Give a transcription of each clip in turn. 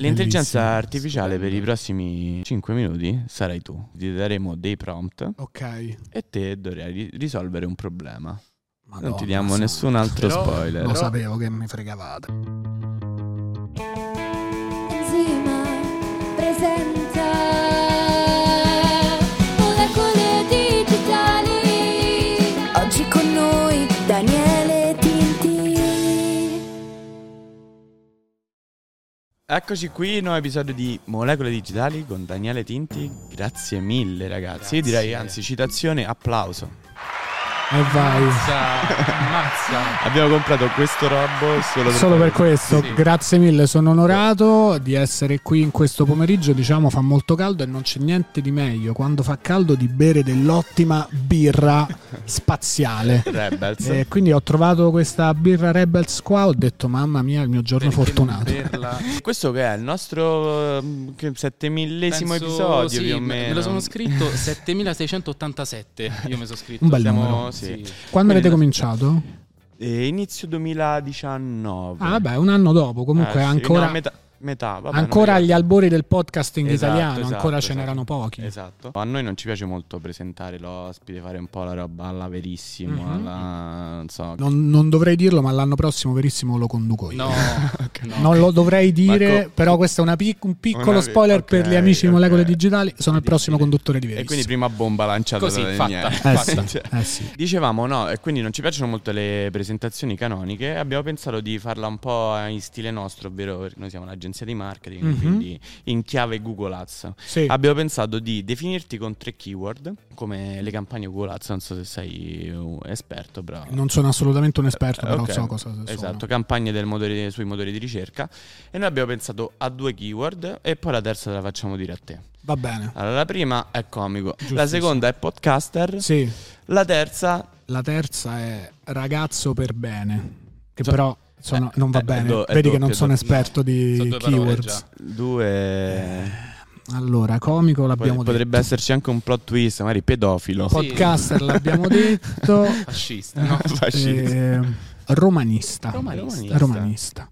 L'intelligenza Bellissimo. artificiale per i prossimi 5 minuti sarai tu. Ti daremo dei prompt Ok. e te dovrai ri- risolvere un problema. non Madonna ti diamo nessun altro Però- spoiler. Lo Però- sapevo che mi fregavate. Enzima presenta Eccoci qui, nuovo episodio di Molecole Digitali con Daniele Tinti. Grazie mille ragazzi. Io direi Grazie. anzi citazione, applauso. E vai. Mazza, mazza. Abbiamo comprato questo robo solo per, Solo per questo, Sì. grazie mille, sono onorato di essere qui in questo pomeriggio, diciamo fa molto caldo e non c'è niente di meglio quando fa caldo di bere dell'ottima birra spaziale. Rebels. E quindi ho trovato questa birra Rebels qua, ho detto mamma mia il mio giorno Perché fortunato. Questo che è il nostro che settemillesimo episodio sì, più o me- meno. Me lo sono scritto 7687. Io mi sono scritto. Un bel Siamo- numero. Sì. Quando avete cominciato? Eh, inizio 2019. Ah vabbè, un anno dopo, comunque Eh, sì, ancora, no, metà, metà, vabbè, ancora agli albori del podcasting Esatto, italiano, esatto, ancora ce esatto. n'erano pochi. Esatto. A noi non ci piace molto presentare l'ospite, fare un po' la roba alla verissimo, Mhm. alla non so. Non, non dovrei dirlo, ma l'anno prossimo verissimo lo conduco io. No, no. Non lo dovrei dire, co- però questo è una pic- un piccolo una- spoiler ok, per gli amici di. Molecole Digitali. Sono il prossimo conduttore di E Verissimo. quindi prima bomba lanciata Così, da fatta. Daniele. Eh sì, Cioè, eh sì. Dicevamo no, e quindi non ci piacciono molto le presentazioni canoniche. Abbiamo pensato di farla un po' in stile nostro, ovvero noi siamo un'agenzia di marketing, Mhm. quindi in chiave Google Ads. Sì. Abbiamo pensato di definirti con tre keyword, come le campagne Google Ads. Non so se sei un esperto, però. Non sono assolutamente un esperto, però ok. so cosa sono. Esatto, campagne motore- sui motori di ricerca. E noi abbiamo pensato a due keyword e poi la terza te la facciamo dire a te. Va bene. Allora, la prima è comico, la seconda è podcaster, Sì, la terza la terza è ragazzo per bene, che So- però sono- eh, non va eh, bene. do- Vedi che non sono esperto di Sono due parole keywords. già. due... Allora, comico l'abbiamo Pot- potrebbe detto. esserci anche un plot twist, magari pedofilo. Sì. Podcaster l'abbiamo detto. Fascista, no? Fascista. Eh, romanista. Romanista. Romanista.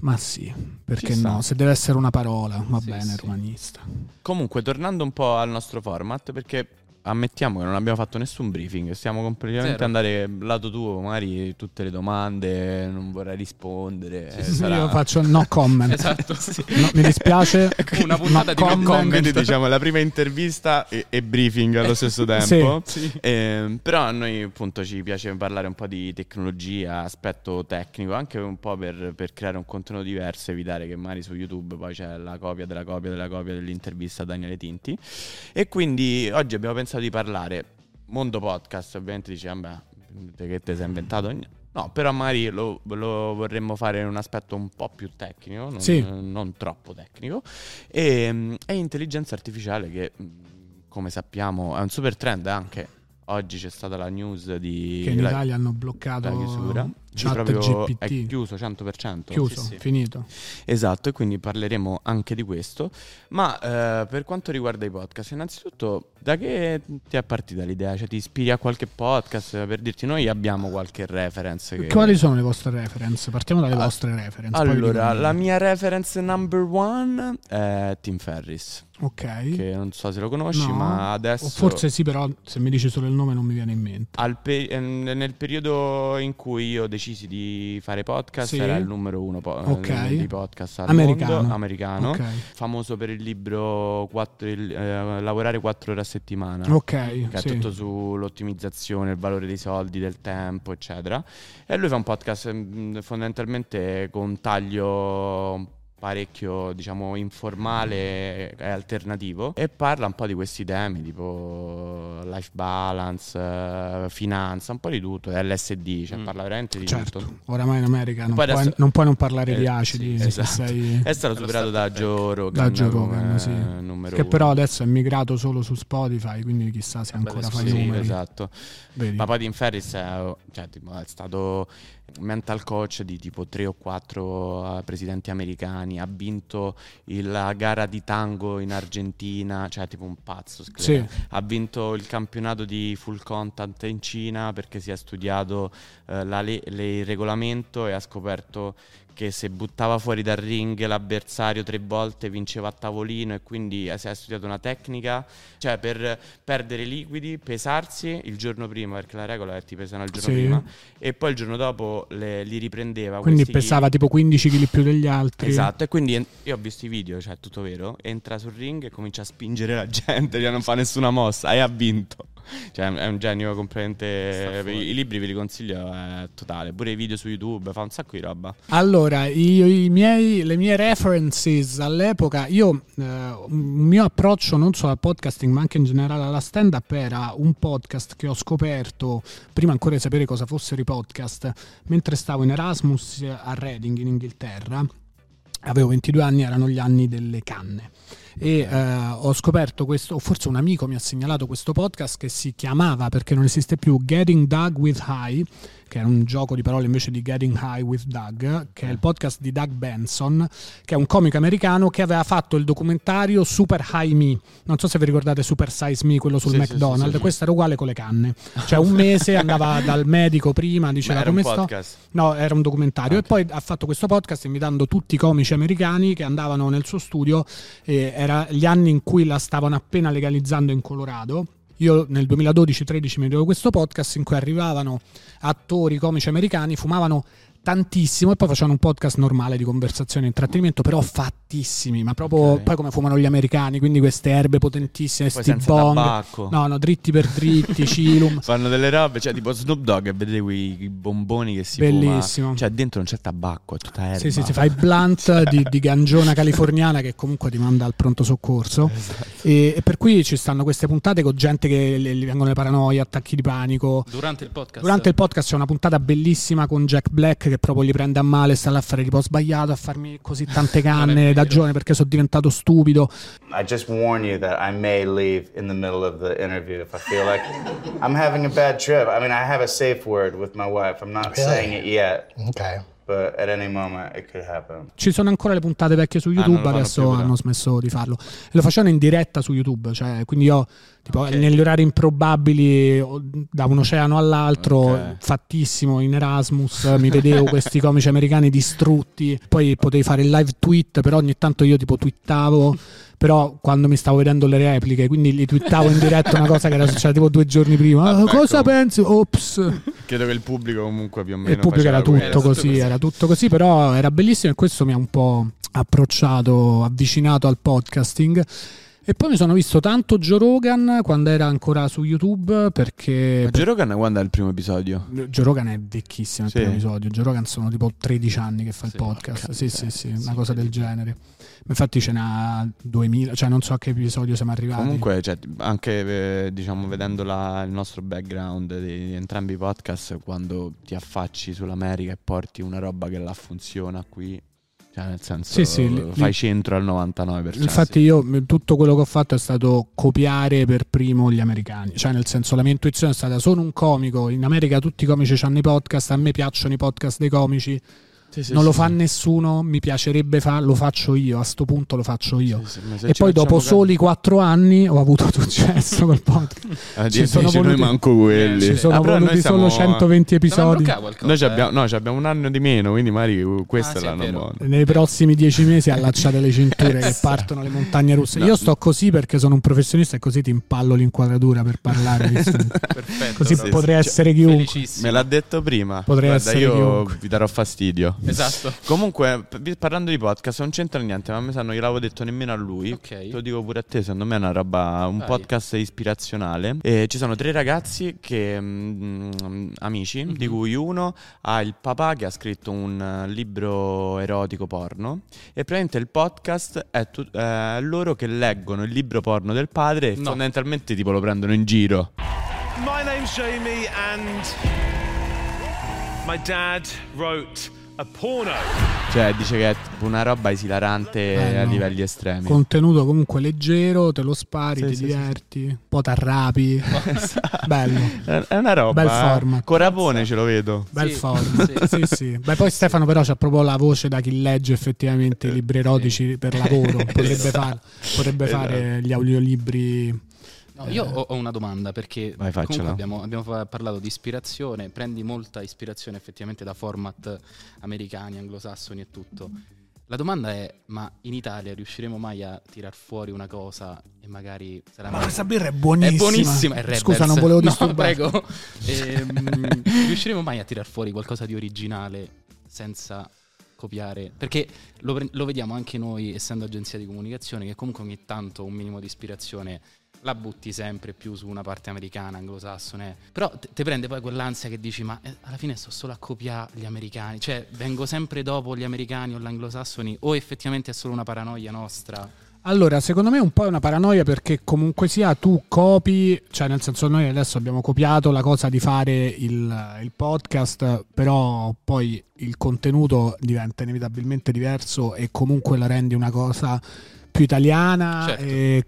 Ma sì, perché Ci sta. no? Se deve essere una parola, va Sì, bene, sì. romanista. Comunque, tornando un po' al nostro format, perché ammettiamo che non abbiamo fatto nessun briefing, stiamo completamente Zero. andare lato tuo, magari tutte le domande, non vorrai rispondere. eh, Sì, sì, sarà- Io faccio no comment. Esatto, sì. No, mi dispiace. Una puntata di no comment. comment. Quindi diciamo la prima intervista e, e briefing allo stesso tempo. Sì. Ehm, però a noi appunto ci piace parlare un po' di tecnologia, aspetto tecnico, anche un po' per, per creare un contenuto diverso, evitare che magari su YouTube poi c'è la copia della copia della copia dell'intervista a Daniele Tinti. E quindi oggi abbiamo pensato di parlare mondo podcast, ovviamente dice, vabbè, che te sei inventato? No, però magari lo, lo vorremmo fare in un aspetto un po' più tecnico, non, Sì. non troppo tecnico. E, e intelligenza artificiale che, come sappiamo, è un super trend anche. Oggi c'è stata la news di Che in la- Italia hanno bloccato la chiusura. Chat Proprio GPT. È chiuso 100%. Chiuso, Sì, sì. finito. Esatto, e quindi parleremo anche di questo. Ma eh, per quanto riguarda i podcast, innanzitutto, da che ti è partita l'idea? Cioè, ti ispiri a qualche podcast? Per dirti, noi abbiamo qualche reference. Che... Quali sono le vostre reference? Partiamo dalle Ah, vostre reference. Allora, la mia reference number one è Tim Ferris, Ok. che non so se lo conosci, No. ma adesso... O forse sì, però se mi dici solo il nome non mi viene in mente. pe- eh, nel periodo in cui io decisi di fare podcast, Sì. era il numero uno po- Ok. di podcast al Americano. mondo, americano. Ok. famoso per il libro quattro- il, eh, Lavorare 4 ore a settimana. Ok. Che è sì. tutto sull'ottimizzazione, il valore dei soldi, del tempo, eccetera. E lui fa un podcast mm, fondamentalmente con un taglio parecchio, diciamo, informale e alternativo e parla un po' di questi temi, tipo life balance, eh, finanza, un po' di tutto, LSD, cioè Mm. parla veramente di Certo, tutto. oramai in America non, Poi puoi, adesso- non puoi non parlare di Eh, acidi sì, se esatto. sei... È stato superato da Joe Rogan, Da Joe Rogan, sì. numero Che uno. però adesso è migrato solo su Spotify, quindi chissà se Vabbè, ancora adesso fa i Sì, numeri. esatto. Vedi? Ma poi Tim Ferris è, cioè, tipo, è stato mental coach di tipo tre o quattro eh, presidenti americani, ha vinto il- la gara di tango in Argentina, cioè tipo un pazzo. Sì. Ha vinto il campionato di full contact in Cina perché si è studiato eh, la le- le- il regolamento e ha scoperto che se buttava fuori dal ring l'avversario tre volte vinceva a tavolino e quindi eh, si è studiato una tecnica, cioè per perdere liquidi, pesarsi il giorno prima, perché la regola è che ti pesano il giorno Sì. prima, e poi il giorno dopo le- li riprendeva. Quindi pesava tipo 15 kg più degli altri. Esatto, e quindi io ho visto i video, cioè tutto vero, entra sul ring e comincia a spingere la gente, cioè non fa nessuna mossa e ha vinto. Cioè è un genio completamente... I, i libri ve li consiglio, è totale, pure i video su YouTube, fa un sacco di roba. Allora, io, i miei, le mie references all'epoca, io eh, un mio approccio non solo al podcasting ma anche in generale alla stand-up era un podcast che ho scoperto prima ancora di sapere cosa fossero i podcast, mentre stavo in Erasmus a Reading in Inghilterra. Avevo 22 anni, erano gli anni delle canne. E eh, ho scoperto questo, o forse un amico mi ha segnalato questo podcast che si chiamava, perché non esiste più, Getting Doug with High, che è un gioco di parole invece di Getting High with Doug, che è il podcast di Doug Benson, che è un comico americano che aveva fatto il documentario Super High Me. Non so se vi ricordate Super Size Me, quello sul Sì, McDonald's. sì, sì. Questo era uguale con le canne. Cioè un mese andava dal medico prima, diceva come sto. No, era un documentario. Ok. E poi ha fatto questo podcast invitando tutti i comici americani che andavano nel suo studio. E era gli anni in cui la stavano appena legalizzando in Colorado. Io nel 2012-13 mi vedevo questo podcast in cui arrivavano attori comici americani, fumavano tantissimo e poi facevano un podcast normale di conversazione e intrattenimento, però fattissimi, ma proprio Ok. poi come fumano gli americani, quindi queste erbe potentissime, Poi sti senza bong. tabacco. No, no, dritti per dritti, cilum. Fanno delle robe, cioè tipo Snoop Dogg e vedete quei bomboni che si Bellissimo. fuma. Cioè dentro non c'è tabacco, è tutta erba. Sì, sì, ti fai il blunt di, di gangiona californiana che comunque ti manda al pronto soccorso. Esatto. E, e per cui ci stanno queste puntate con gente che le- gli vengono le paranoie, attacchi di panico. Durante il podcast. Durante il podcast c'è una puntata bellissima con Jack Black che proprio li prende a male, sta là a fare tipo ho sbagliato a farmi così tante canne da giovane perché sono diventato stupido. I just warn you that I may leave in the middle of the interview if I feel like I'm having a bad trip. I mean, I have a safe word with my wife. I'm not Really? saying it yet, Okay. But at any moment it could happen. Ci sono ancora le puntate vecchie su Ah, YouTube, fanno adesso più, però. hanno smesso di farlo. E lo facevano in diretta su YouTube, cioè, quindi io tipo, Ok. negli orari improbabili da un oceano all'altro, Ok. fattissimo in Erasmus, mi vedevo questi comici americani distrutti, poi potevi fare il live tweet, però ogni tanto io tipo twittavo. Però quando mi stavo vedendo le repliche, quindi li twittavo in diretta una cosa che era successa tipo due giorni prima. Ah, cosa pensi? Ops. Credo che il pubblico comunque più o meno il pubblico era tutto. Era tutto così, così. era tutto così, però era bellissimo e questo mi ha un po' approcciato, avvicinato al podcasting. E poi mi sono visto tanto Joe Rogan quando era ancora su YouTube perché Ma Joe Rogan quando è il primo episodio? Joe Rogan è vecchissimo il Sì. primo episodio. Joe Rogan sono tipo 13 anni che fa il Sì, podcast. porca Sì, sì, sì, una cosa del genere. Infatti ce n'ha 2000, cioè non so a che episodio siamo arrivati. Comunque, cioè, anche eh, diciamo, vedendo la- il nostro background di entrambi i podcast, quando ti affacci sull'America e porti una roba che là funziona qui, cioè nel senso Sì, sì, fai centro al 99%. Infatti io tutto quello che ho fatto è stato copiare per primo gli americani, cioè nel senso la mia intuizione è stata sono un comico, in America tutti i comici hanno i podcast, a me piacciono i podcast dei comici, Sì, sì, non sì, lo fa sì. nessuno, mi piacerebbe farlo, lo faccio io, a sto punto lo faccio io. E poi dopo facciamo soli quattro anni ho avuto successo col podcast. ca- ci Eh, sono voluti- noi manco quelli. Ci sono Ah, voluti solo siamo- 120 Stanno a episodi. Noi ci eh. abbiamo, no, ci abbiamo un anno di meno, quindi magari questo Ah, è sì, è l'anno vero. buono. Nei prossimi dieci mesi allacciate le cinture che partono le montagne russe. No. Io sto così perché sono un professionista e così ti impallo l'inquadratura per parlare. Perfetto. Così sì, potrei sì. essere chiunque. Felicissimo. Me l'ha detto prima. Potrei Guarda, essere io chiunque. vi darò fastidio. Esatto. Comunque, parlando di podcast, non c'entra niente, ma a me sa non gliel'avevo detto nemmeno a lui. Ok. Te lo dico pure a te, secondo me è una roba, un Vai. podcast ispirazionale. E ci sono tre ragazzi che, mm, amici, Mhm. di cui uno ha il papà che ha scritto un eh, libro erotico porno. E praticamente il podcast è tu- eh, loro che leggono il libro porno del padre e No. fondamentalmente tipo lo prendono in giro. My name's Jamie, and my dad wrote. Cioè, dice che è una roba esilarante Bello. a livelli estremi. Contenuto comunque leggero, te lo spari, Sì, ti sì, sì. diverti, un po' t'arrapi. Bello. È una roba. Bel eh. format. Corapone ce lo vedo. Bel Sì, format. sì. Sì, sì. Beh, poi Stefano però c'ha proprio la voce da chi legge effettivamente i libri erotici per lavoro. Potrebbe, far- potrebbe Esatto. fare gli audiolibri No, io ho, ho una domanda perché Vai, abbiamo, abbiamo parlato di ispirazione, prendi molta ispirazione effettivamente da format americani, anglosassoni e tutto. La domanda è, ma in Italia riusciremo mai a tirar fuori una cosa e magari sarà... Ma questa birra è buonissima. È buonissima, è Rebels. Scusa, non volevo No, disturbare. prego. Ehm, riusciremo mai a tirar fuori qualcosa di originale senza copiare? Perché lo, lo vediamo anche noi, essendo agenzia di comunicazione, che comunque ogni tanto un minimo di ispirazione la butti sempre più su una parte americana, anglosassone. Però ti prende poi quell'ansia che dici, ma eh, alla fine sto solo a copiare gli americani. Cioè, vengo sempre dopo gli americani o gli anglosassoni o effettivamente è solo una paranoia nostra? Allora, secondo me un po' è una paranoia perché comunque sia tu copi, cioè nel senso noi adesso abbiamo copiato la cosa di fare il, il podcast, però poi il contenuto diventa inevitabilmente diverso e comunque la rendi una cosa più italiana Certo. e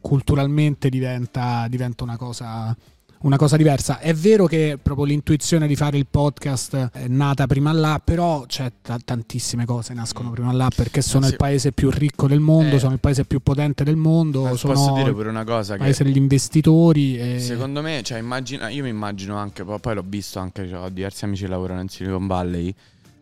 culturalmente diventa, diventa una cosa una cosa diversa. È vero che proprio l'intuizione di fare il podcast è nata prima là, però c'è ta- tantissime cose nascono prima là perché sono sì. il paese più ricco del mondo, Eh. sono il paese più potente del mondo, Ma sono posso dire il pure una cosa che paese degli investitori. E... Secondo me, cioè, immagina, io mi immagino anche, poi, poi l'ho visto anche, cioè, ho diversi amici che lavorano in Silicon Valley,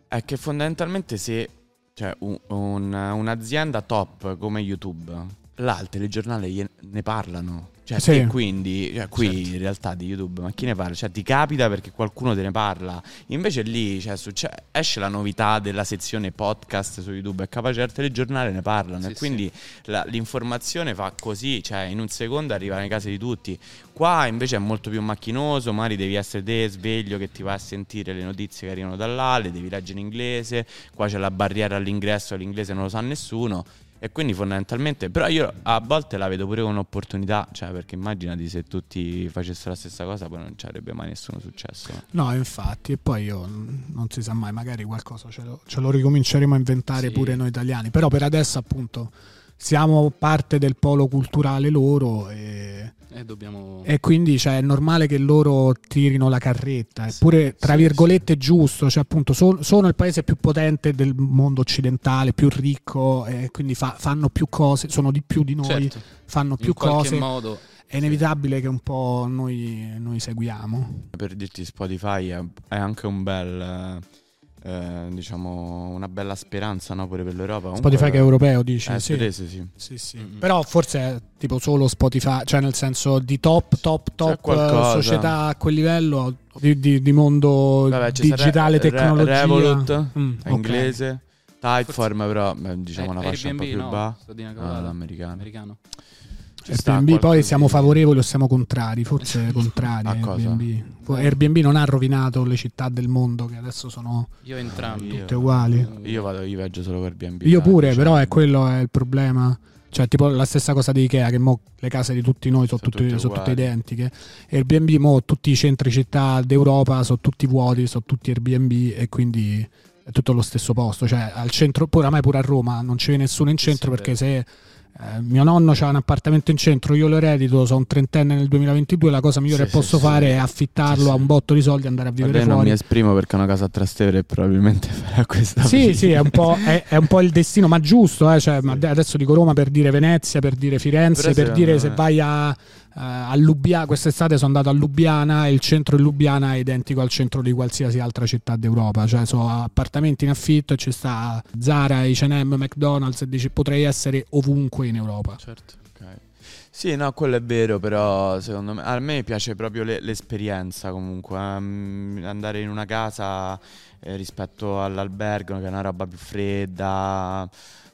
è che fondamentalmente se cioè, un- un- un'azienda top come YouTube, là al telegiornale ne parlano. Cioè, Sì. quindi, cioè, qui Certo. in realtà di YouTube, ma chi ne parla? Cioè, ti capita perché qualcuno te ne parla. Invece lì cioè, succe- esce la novità della sezione podcast su YouTube, è capace al telegiornale ne parlano. Sì, e quindi la- l'informazione fa così, cioè in un secondo arriva nelle case di tutti. Qua invece è molto più macchinoso, magari devi essere te sveglio che ti vai a sentire le notizie che arrivano da là, le devi leggere in inglese, qua c'è la barriera all'ingresso, l'inglese non lo sa nessuno. E quindi fondamentalmente, però io a volte la vedo pure come un'opportunità, cioè perché immaginati se tutti facessero la stessa cosa poi non ci avrebbe mai nessuno successo. No, infatti, e poi io non si sa mai, magari qualcosa ce lo, ce lo ricominceremo a inventare Sì. pure noi italiani, però per adesso appunto siamo parte del polo culturale loro e, E dobbiamo... e quindi cioè, è normale che loro tirino la carretta, Sì, eppure tra sì, virgolette è giusto, cioè appunto son- sono il paese più potente del mondo occidentale, più ricco, e quindi fa- fanno più cose, sono di più di noi, Certo, fanno più in qualche cose, modo... è inevitabile che un po' noi, noi seguiamo. Per dirti Spotify è, è anche un bel, eh, diciamo, una bella speranza no, pure per l'Europa. Comunque- Spotify che è europeo, dici? Eh, sì. svedese, sì. Sì, sì. Mm-mm. Però forse è tipo solo Spotify, cioè nel senso di top, top, top società a quel livello di, di- di mondo Vabbè, digitale, Re- Re- tecnologia. Revolut, Mm, è inglese. Typeform però diciamo Eh, una fascia un po' più no, una Ah, cavolata. l'americano. Americano. Airbnb poi siamo favorevoli o siamo contrari? Forse contrari. Airbnb. Airbnb non ha rovinato le città del mondo che adesso sono Io entrambi. Io- tutte uguali. Io vado, io viaggio solo con Airbnb. Io pure, diciamo. però è quello è il problema. Cioè, tipo la stessa cosa di Ikea, che mo le case di tutti noi sono, Sono tutte, tutte sono tutte identiche. Airbnb, mo tutti i centri città d'Europa sono tutti vuoti, sono tutti Airbnb e quindi è tutto lo stesso posto. Cioè, al centro, poi oramai pure a Roma non c'è nessuno in centro sì, perché se eh, mio nonno ha un appartamento in centro, io lo eredito, sono un trentenne nel 2022, la cosa migliore Sì, che posso sì, sì. fare è affittarlo Sì, a sì. un botto di soldi e andare a vivere Vabbè, non fuori. mi esprimo perché è una casa a Trastevere e probabilmente farà questa Sì, vita. sì, è un, po', è, è un po' il destino, ma giusto, eh, cioè, ma adesso dico Roma per dire Venezia, per dire Firenze, Però per dire se vai a, a Lubiana, quest'estate sono andato a Lubiana e il centro di Lubiana è identico al centro di qualsiasi altra città d'Europa, cioè sono appartamenti in affitto e ci sta Zara, H&M, McDonald's e dici potrei essere ovunque in Europa. Certo. Sì, no, quello è vero, però secondo me a me piace proprio le- l'esperienza comunque, ehm, andare in una casa eh, rispetto all'albergo che è una roba più fredda,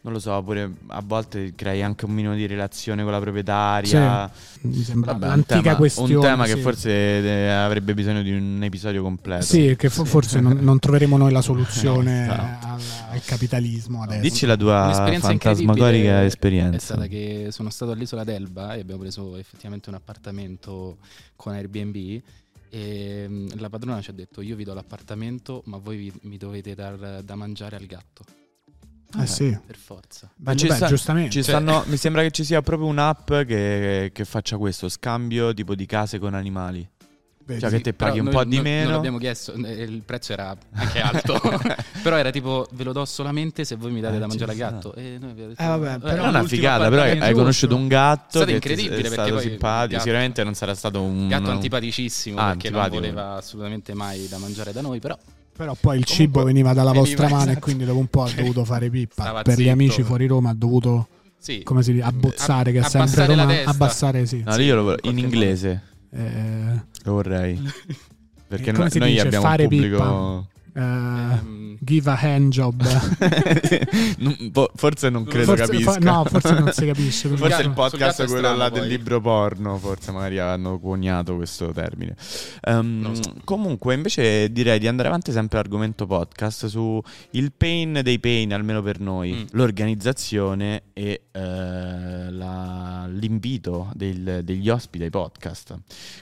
non lo so, pure a volte crei anche un minimo di relazione con la proprietaria. Mi sembra Vabbè, un l'antica tema, questione. un tema sì. che forse eh, avrebbe bisogno di un episodio completo. Sì, che fo- forse non, non troveremo noi la soluzione Esatto. al, al capitalismo adesso. Dici la tua fantasmagorica esperienza. È stata che sono stato all'isola d'Elba e abbiamo preso effettivamente un appartamento con Airbnb e mm, la padrona ci ha detto io vi do l'appartamento ma voi vi- mi dovete dar da mangiare al gatto Eh sì, per forza Ma Beh, ci beh, sta- giustamente. Ci Cioè- stanno, mi sembra che ci sia proprio un'app che, che faccia questo scambio tipo di case con animali. Vedi? Cioè che te paghi un noi- po' di noi- meno. Non l'abbiamo chiesto, eh, il prezzo era anche alto. però era tipo, ve lo do solamente se voi mi date Eh, da mangiare al gatto. E noi abbiamo detto, Eh, vabbè, però è una figata, però hai, conosciuto un gatto È stato incredibile è perché stato poi simpatico. gatto- Sicuramente non sarà stato un Gatto antipaticissimo Ah, perché antipatico. non voleva assolutamente mai da mangiare da noi, però Però poi il cibo veniva dalla veniva, vostra mano e esatto. quindi dopo un po' ha dovuto fare pippa. Stava per gli zitto. amici fuori Roma ha dovuto, sì. come si dice, abbozzare, che è sempre Roma, abbassare sì. No, io lo volevo- in inglese Eh, lo vorrei. Perché no- noi dice? abbiamo Fare un pubblico. Ehm, give a hand job. Non- po- forse non credo forse, capisca. fo- no, forse non si capisce. Forse gatto- il podcast quello strano, là del poi. libro porno, forse magari hanno coniato questo termine. Lo so. Comunque, invece direi di andare avanti sempre argomento podcast su il pain dei pain, almeno per noi, Mm. l'organizzazione e eh, la- l'invito del- degli ospiti ai podcast.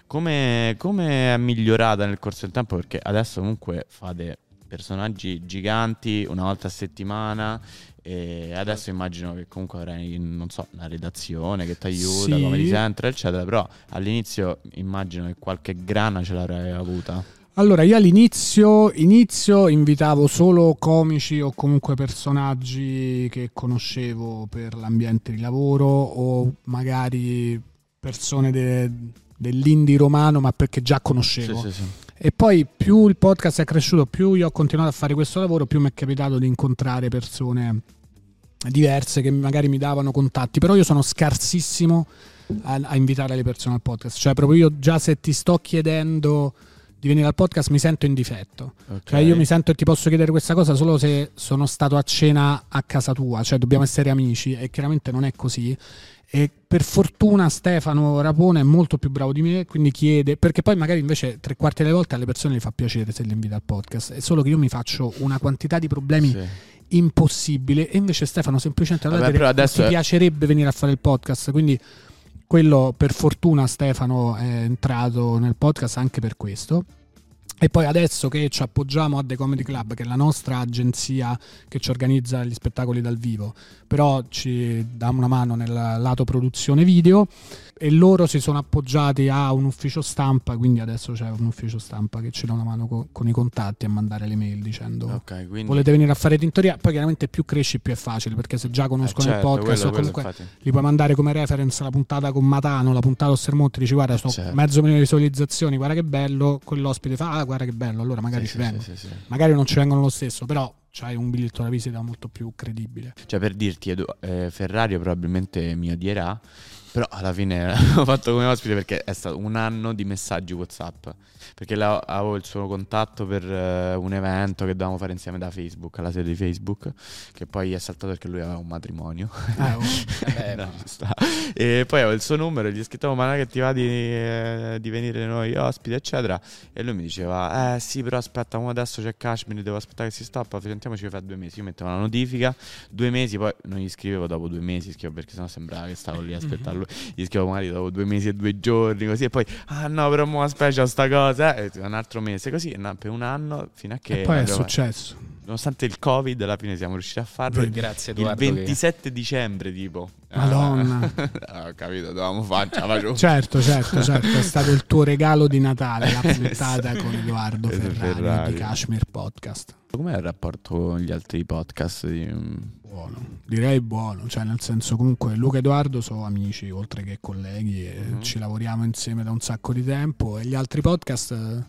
Come, come è migliorata nel corso del tempo? Perché adesso comunque fate personaggi giganti una volta a settimana e adesso immagino che comunque avrai, non so, una redazione che ti aiuta, Sì. come di Central, eccetera, però all'inizio immagino che qualche grana ce l'avrai avuta. Allora, io all'inizio inizio invitavo solo comici o comunque personaggi che conoscevo per l'ambiente di lavoro o magari persone de- dell'indie romano, ma perché già conoscevo. Sì, sì, sì. E poi più il podcast è cresciuto, più io ho continuato a fare questo lavoro, più mi è capitato di incontrare persone diverse che magari mi davano contatti, però io sono scarsissimo a, a invitare le persone al podcast, cioè proprio io già se ti sto chiedendo di venire al podcast mi sento in difetto, Ok. cioè io mi sento e ti posso chiedere questa cosa solo se sono stato a cena a casa tua, cioè dobbiamo essere amici. E chiaramente non è così. E per fortuna Stefano Rapone è molto più bravo di me, quindi chiede, perché poi magari invece tre quarti delle volte alle persone gli fa piacere se li invita al podcast, è solo che io mi faccio una quantità di problemi Sì. impossibile e invece Stefano semplicemente Vabbè, dire, adesso ti è- piacerebbe venire a fare il podcast, quindi quello per fortuna Stefano è entrato nel podcast anche per questo. E poi adesso che ci appoggiamo a The Comedy Club, che è la nostra agenzia che ci organizza gli spettacoli dal vivo, però ci dà una mano nel lato produzione video e loro si sono appoggiati a un ufficio stampa, quindi adesso c'è un ufficio stampa che ci dà una mano co- con i contatti a mandare le mail dicendo Ok, quindi volete venire a fare tintoria, poi chiaramente più cresci più è facile, perché se già Eh, conoscono certo, il podcast quello- o comunque li puoi mandare come reference la puntata con Matano, la puntata con Sermonti, dici guarda, sono Certo. mezzo milione di visualizzazioni, guarda che bello, quell'ospite fa, ah guarda che bello, allora magari Sì, ci sì, vengono. sì. Magari non ci vengono lo stesso, però c'hai un biglietto da visita molto più credibile. Cioè, per dirti, Edu- eh, Ferrario probabilmente mi odierà. Però alla fine l'ho fatto come ospite perché è stato un anno di messaggi WhatsApp. Perché la- avevo il suo contatto per eh, un evento che dovevamo fare insieme da Facebook, alla sede di Facebook. Che poi è saltato perché lui aveva un matrimonio. Eh, oh. eh, No. E poi avevo il suo numero gli "Oh, Ma non è che ti va di, eh, di venire noi ospiti, eccetera. E lui mi diceva: Eh sì, però aspetta, adesso c'è Kashmir, devo aspettare che si stoppa. Sentiamoci fra due mesi. Io mettevo una notifica, due mesi, poi non gli scrivevo dopo due mesi, scrivevo perché sennò sembrava che stavo lì a aspettare lui. Gli scrivevo magari dopo due mesi e due giorni, così. E poi, ah no, però mo aspetta, sta cosa. E un altro mese, così, e no, per un anno, fino a che. e poi è successo. Nonostante il Covid, alla fine siamo riusciti a farlo. Vedi. Grazie Il Edoardo. che- 27 dicembre, tipo. Madonna. Ah, ho capito, dovevamo fare, ce la facevo. Certo, certo, certo, è stato il tuo regalo di Natale, la puntata con Edoardo Edo Ferrari, Ferrari. di Kashmir Podcast. Com'è il rapporto con gli altri podcast? Di... Buono, direi buono, cioè nel senso comunque Luca e Edoardo sono amici oltre che colleghi Mhm. ci lavoriamo insieme da un sacco di tempo e gli altri podcast, eh,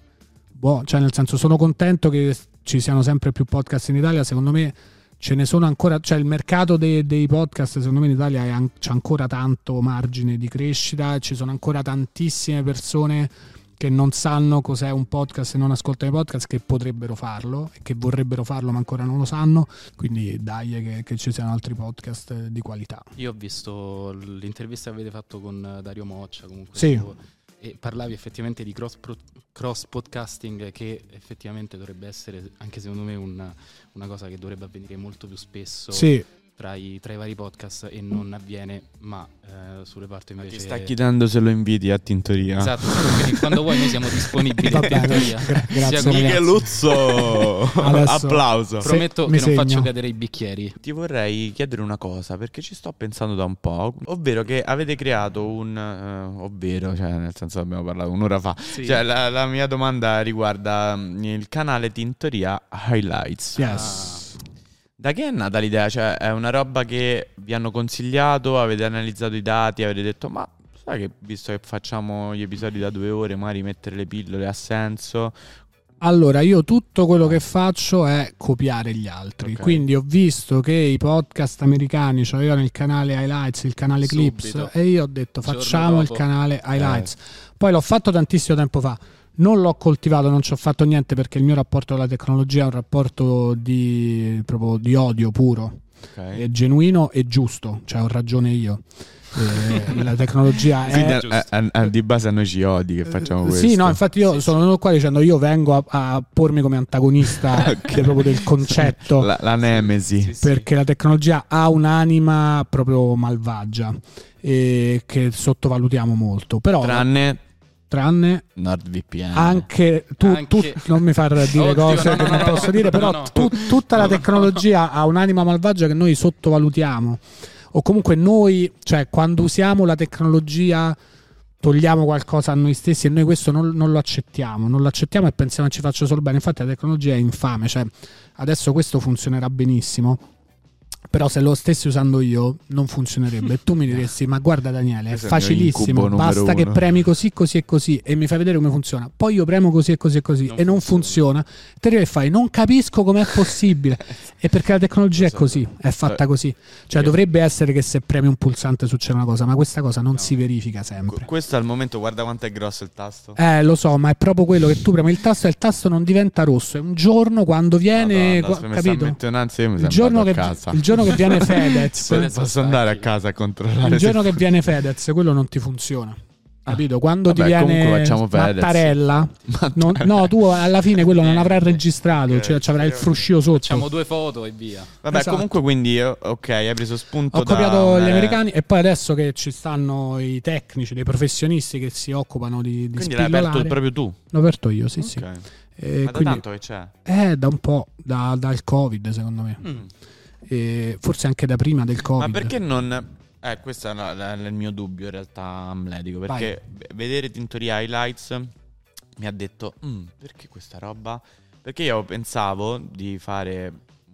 buono, cioè nel senso sono contento che ci siano sempre più podcast in Italia, secondo me ce ne sono ancora, cioè il mercato dei, dei podcast secondo me in Italia an- c'è ancora tanto margine di crescita, ci sono ancora tantissime persone che non sanno cos'è un podcast e non ascoltano i podcast che potrebbero farlo e che vorrebbero farlo ma ancora non lo sanno quindi dai che, che ci siano altri podcast di qualità Io ho visto l'intervista che avete fatto con Dario Moccia comunque Sì. su- e parlavi effettivamente di cross, pro- cross podcasting che effettivamente dovrebbe essere anche secondo me una, una cosa che dovrebbe avvenire molto più spesso sì tra i, tra i vari podcast e non avviene, ma eh, sulle parti Ma invece... Ti sta chiedendo se lo inviti a Tintoria. Esatto, sì, quindi quando vuoi noi siamo disponibili Va bene, teoria. gra- grazie, Sia. Micheluzzo! Applauso. Prometto che non segno. faccio cadere i bicchieri. Ti vorrei chiedere una cosa perché ci sto pensando da un po', ovvero che avete creato un... eh, ovvero, cioè nel senso abbiamo parlato un'ora fa, cioè la, la mia domanda riguarda mm, il canale Tintoria Highlights. Yes. Da che è nata l'idea? Cioè è una roba che vi hanno consigliato, avete analizzato i dati, avete detto ma sai che visto che facciamo gli episodi da due ore, magari mettere le pillole ha senso? Allora, io tutto quello che faccio è copiare gli altri. Ok. Quindi ho visto che i podcast americani c'avevano il canale Highlights, il canale Clips Subito. e io ho detto facciamo il canale Eh. Highlights. Poi l'ho fatto tantissimo tempo fa. Non l'ho coltivato, non ci ho fatto niente perché il mio rapporto con la tecnologia è un rapporto di, proprio di odio puro, Ok. è genuino e giusto, cioè ho ragione io. Eh, la tecnologia è, a- a- a- di base a noi ci odi che facciamo questo. Sì, no, infatti io sono qua dicendo io vengo a, a pormi come antagonista de- proprio del concetto La, la nemesi. perché la tecnologia ha un'anima proprio malvagia e che sottovalutiamo molto. Però Tranne tranne NordVPN. anche tu, Anche- tu non mi far dire Oddio, cose no, che no, non no, posso dire, però tu- tutta la No, no. tecnologia ha un'anima malvagia che noi sottovalutiamo. O comunque noi, cioè quando usiamo la tecnologia togliamo qualcosa a noi stessi e noi questo non, non lo accettiamo, non lo accettiamo e pensiamo che ci faccia solo bene. Infatti la tecnologia è infame, cioè adesso questo funzionerà benissimo. Però se lo stessi usando io non funzionerebbe. E tu mi diresti: Ma guarda, Daniele, è è facilissimo. Basta che uno." premi così, così e così e mi fai vedere come funziona. Poi io premo così e così e così Non e non funziona. Te arrivi e fai: Non capisco com'è possibile. e perché la tecnologia è così, è fatta così. Cioè, dovrebbe essere che se premi un pulsante succede una cosa, ma questa cosa non si verifica Qu- sempre. Questo al momento, guarda quanto è grosso il tasto. Eh, lo so, ma è proprio quello che tu premi il tasto e il tasto non diventa rosso. È un giorno quando viene. Madonna, sta capito? io mi Il giorno, che, casa. il giorno che viene Fedez, Posso andare a casa a controllare il giorno che viene Fedez, quello non ti funziona. Capito? Quando ti Vabbè, viene facciamo Fedez. Mattarella, non- no, tu alla fine quello non avrai registrato, cioè ci avrai il fruscio sotto. Facciamo due foto e via. Vabbè, Esatto. comunque quindi io- ok, hai preso spunto Ho da copiato una- gli americani e poi adesso che ci stanno i tecnici, dei professionisti che si occupano di, di Quindi l'hai aperto proprio tu. L'ho aperto io, sì, sì. Ok. E Ma da quindi, tanto che c'è? eh, da un po', da- dal Covid secondo me. Mm. E forse anche da prima del Covid. Ma perché non... Eh, questo è il mio dubbio in realtà amletico, perché v- vedere Tintoria Highlights mi ha detto, "Mm, perché questa roba? Perché io pensavo di fare,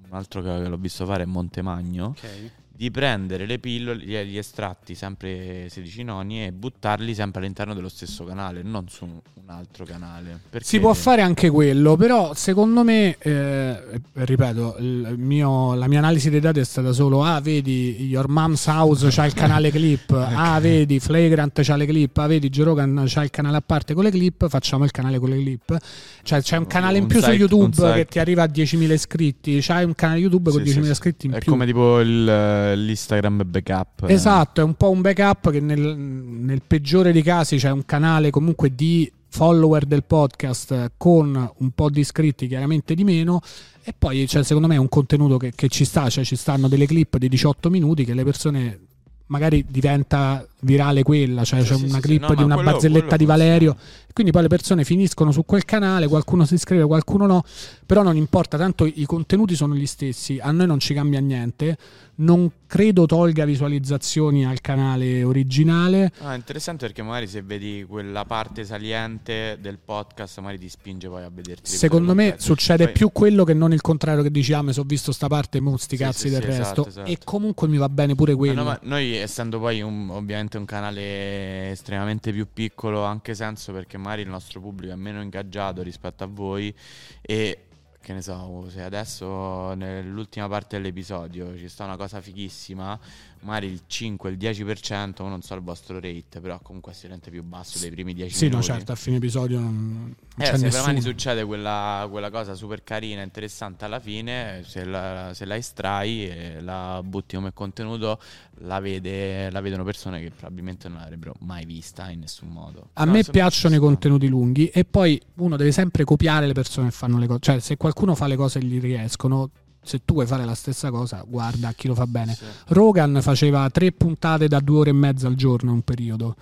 un altro che l'ho visto fare è Montemagno, Ok. Di prendere le pillole, gli, gli estratti sempre 16 noni e buttarli sempre all'interno dello stesso canale, non su un altro canale. Perché- Si può fare anche quello, però secondo me, eh, ripeto, il mio- la mia analisi dei dati è stata solo, ah vedi, Your Mom's House c'ha il canale clip, ah vedi, Flagrant c'ha le clip, ah vedi, Joe Rogan c'ha il canale a parte con le clip, facciamo il canale con le clip. Cioè c'è un canale in Un più su site- YouTube un che ti arriva a 10.000 iscritti, c'hai un canale YouTube con Sì, 10.000 sì, iscritti in È più. come tipo il, l'Instagram backup. Esatto, è un po' un backup che nel, nel peggiore dei casi c'è un canale comunque di follower del podcast con un po' di iscritti, chiaramente di meno. E poi cioè, secondo me un contenuto che, che ci sta, cioè ci stanno delle clip di 18 minuti che le persone magari diventa virale quella, cioè Sì, c'è sì, una clip. No, di una quello- barzelletta quello di Valerio. Quindi poi le persone finiscono su quel canale, qualcuno si iscrive, qualcuno no, però non importa, tanto i contenuti sono gli stessi, a noi non ci cambia niente, non credo tolga visualizzazioni al canale originale. Ah, interessante perché magari se vedi quella parte saliente del podcast, magari ti spinge poi a vederti. Secondo me succede Poi- più quello che non il contrario che dici, ah, mi sono visto sta parte, mo sti Sì, cazzi del resto. esatto, esatto. E comunque mi va bene pure quello. no, ma noi essendo poi un- ovviamente un canale estremamente più piccolo, anche senso perché magari il nostro pubblico è meno ingaggiato rispetto a voi e che ne so, se adesso nell'ultima parte dell'episodio ci sta una cosa fighissima, magari il 5, il 10%, non so il vostro rate, però comunque è sicuramente più basso dei primi 10 Sì, no, minuti. certo, a fine episodio non, non Eh, c'è se nessuno. domani succede quella, quella cosa super carina, interessante alla fine, se la, se la estrai e la butti come contenuto, la, vede- la vedono persone che probabilmente non l'avrebbero mai vista in nessun modo. A No, me piacciono i contenuti lunghi e poi uno deve sempre copiare le persone che fanno le cose. Cioè, se qualcuno fa le cose e gli riescono, se tu vuoi fare la stessa cosa, guarda a chi lo fa bene. Rogan faceva tre puntate da due ore e mezza al giorno in un periodo.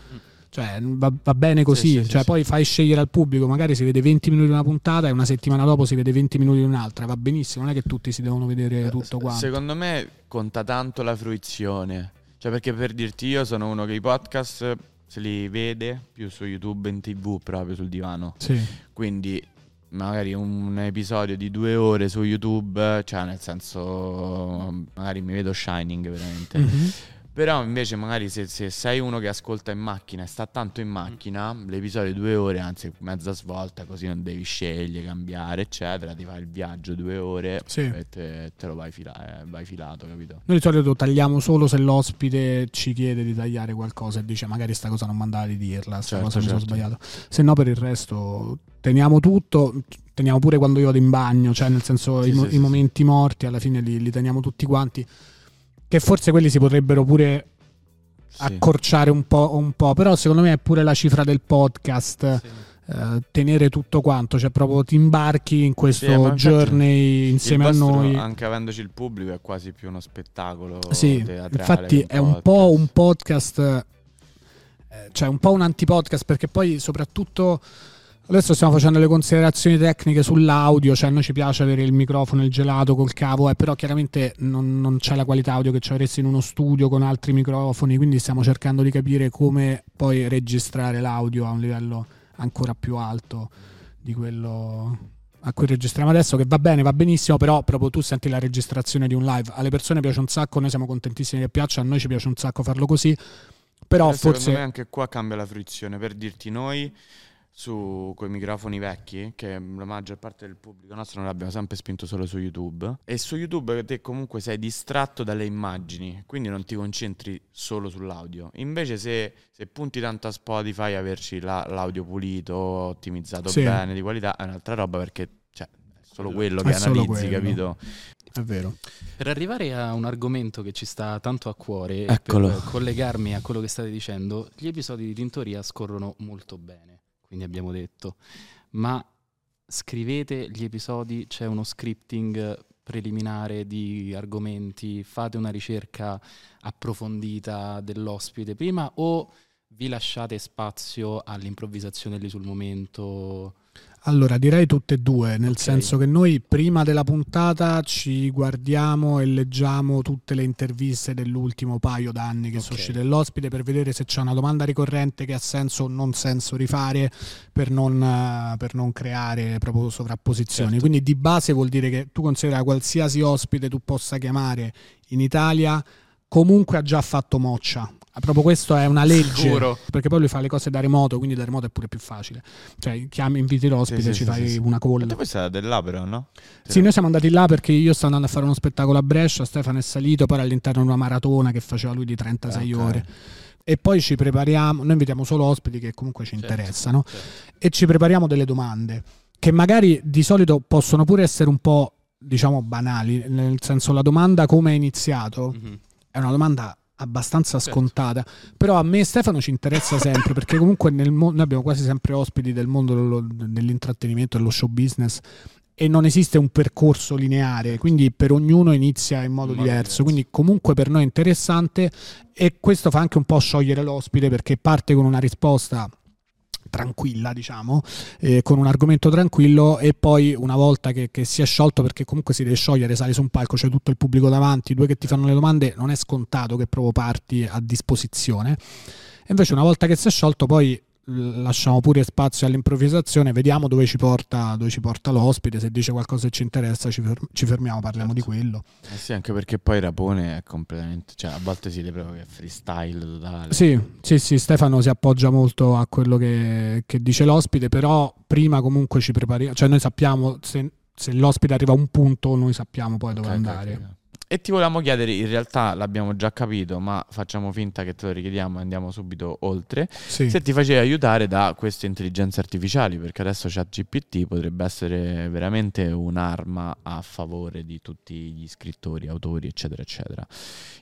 Cioè, va, va bene così. Sì, sì, cioè, sì, poi sì. fai scegliere al pubblico, magari si vede 20 minuti di una puntata e una settimana dopo si vede 20 minuti di un'altra. Va benissimo, non è che tutti si devono vedere tutto quanto. Secondo me conta tanto la fruizione. Cioè, perché per dirti io sono uno che i podcast se li vede più su YouTube in TV proprio sul divano. Sì. Quindi magari un episodio di due ore su YouTube, cioè nel senso magari mi vedo Shining veramente. Mhm. Però invece magari se, se sei uno che ascolta in macchina e sta tanto in macchina, l'episodio di due ore, anzi mezza svolta, così non devi scegliere, cambiare, eccetera, ti fai il viaggio due ore Sì. e te, te lo vai, fila- eh, vai filato, capito? Noi di solito tagliamo solo se l'ospite ci chiede di tagliare qualcosa e dice magari sta cosa non mandava di dirla, sta Certo, cosa mi sono certo. sbagliato. Se no per il resto teniamo tutto, teniamo pure quando io vado in bagno, cioè nel senso Sì, i, sì, i momenti morti alla fine li, li teniamo tutti quanti, che forse quelli si potrebbero pure Sì. accorciare un po', un po', però secondo me è pure la cifra del podcast. eh, tenere tutto quanto, cioè proprio ti imbarchi in questo Sì, journey insieme a noi. Anche avendoci il pubblico, è quasi più uno spettacolo Sì, infatti che è un po' un podcast, eh, cioè un po' un antipodcast perché poi soprattutto adesso stiamo facendo le considerazioni tecniche sull'audio, cioè a noi ci piace avere il microfono, il gelato col cavo, eh, però chiaramente non, non c'è la qualità audio che ci avresti in uno studio con altri microfoni, quindi stiamo cercando di capire come poi registrare l'audio a un livello ancora più alto di quello a cui registriamo adesso, che va bene, va benissimo, però proprio tu senti la registrazione di un live. Alle persone piace un sacco, noi siamo contentissimi che piaccia, a noi ci piace un sacco farlo così, però Però secondo forse... me anche qua cambia la fruizione. Per dirti, noi su quei microfoni vecchi, che la maggior parte del pubblico nostro non l'abbiamo sempre spinto solo su YouTube. E su YouTube te comunque sei distratto dalle immagini, quindi non ti concentri solo sull'audio. Invece se, se punti tanto a Spotify, averci la- l'audio pulito, ottimizzato Sì. bene, di qualità, è un'altra roba perché cioè, è solo quello È che solo analizzi, quello. capito? È vero. Per arrivare a un argomento che ci sta tanto a cuore, Eccolo. per collegarmi a quello che state dicendo, gli episodi di Tintoria scorrono molto bene, quindi abbiamo detto, ma scrivete gli episodi, c'è uno scripting preliminare di argomenti, fate una ricerca approfondita dell'ospite prima o vi lasciate spazio all'improvvisazione lì sul momento? Allora, direi tutte e due, nel Ok. senso che noi prima della puntata ci guardiamo e leggiamo tutte le interviste dell'ultimo paio d'anni che sono Ok. uscite dell'ospite per vedere se c'è una domanda ricorrente che ha senso o non senso rifare per non, eh, per non creare proprio sovrapposizioni. Certo. Quindi di base vuol dire che tu considera qualsiasi ospite tu possa chiamare in Italia comunque ha già fatto moccia. Proprio questo è una legge. Sicuro. Perché poi lui fa le cose da remoto, quindi da remoto è pure più facile. Cioè, chiami, inviti l'ospite, Sì, sì, ci sì, fai sì, sì. una. Ma tu poi sei però, no? Sì, noi siamo andati là perché io sto andando a fare uno spettacolo a Brescia, Stefano è salito, poi all'interno di una maratona che faceva lui di 36 Ok. ore. E poi ci prepariamo, noi invitiamo solo ospiti che comunque ci Certo, interessano certo. e ci prepariamo delle domande che magari di solito possono pure essere un po' diciamo banali, nel senso la domanda come è iniziato Mhm. è una domanda abbastanza Certo. scontata, però a me e Stefano ci interessa sempre perché comunque nel mo- noi abbiamo quasi sempre ospiti del mondo dell'intrattenimento, dello show business e non esiste un percorso lineare, quindi per ognuno inizia in modo In modo diverso, diverso. quindi comunque per noi è interessante e questo fa anche un po' sciogliere l'ospite perché parte con una risposta tranquilla, diciamo, eh, con un argomento tranquillo e poi una volta che, che si è sciolto, perché comunque si deve sciogliere, sali su un palco, c'è tutto il pubblico davanti, due che ti fanno le domande, non è scontato che proprio parti a disposizione. Invece una volta che si è sciolto poi lasciamo pure spazio all'improvvisazione, vediamo dove ci porta, dove ci porta l'ospite, se dice qualcosa che ci interessa ci, fer- ci fermiamo, parliamo di quello. Eh sì, anche perché poi Rapone è completamente, cioè a volte si vede proprio che è freestyle totale. Sì, sì, sì, Stefano si appoggia molto a quello che, che dice l'ospite, però prima comunque ci prepariamo, cioè noi sappiamo se, se l'ospite arriva a un punto, noi sappiamo poi dove Ok, ok, andare. ok. E ti volevamo chiedere, in realtà l'abbiamo già capito, ma facciamo finta che te lo richiediamo e andiamo subito oltre. Sì. Se ti facevi aiutare da queste intelligenze artificiali, perché adesso ChatGPT potrebbe essere veramente un'arma a favore di tutti gli scrittori, autori, eccetera, eccetera.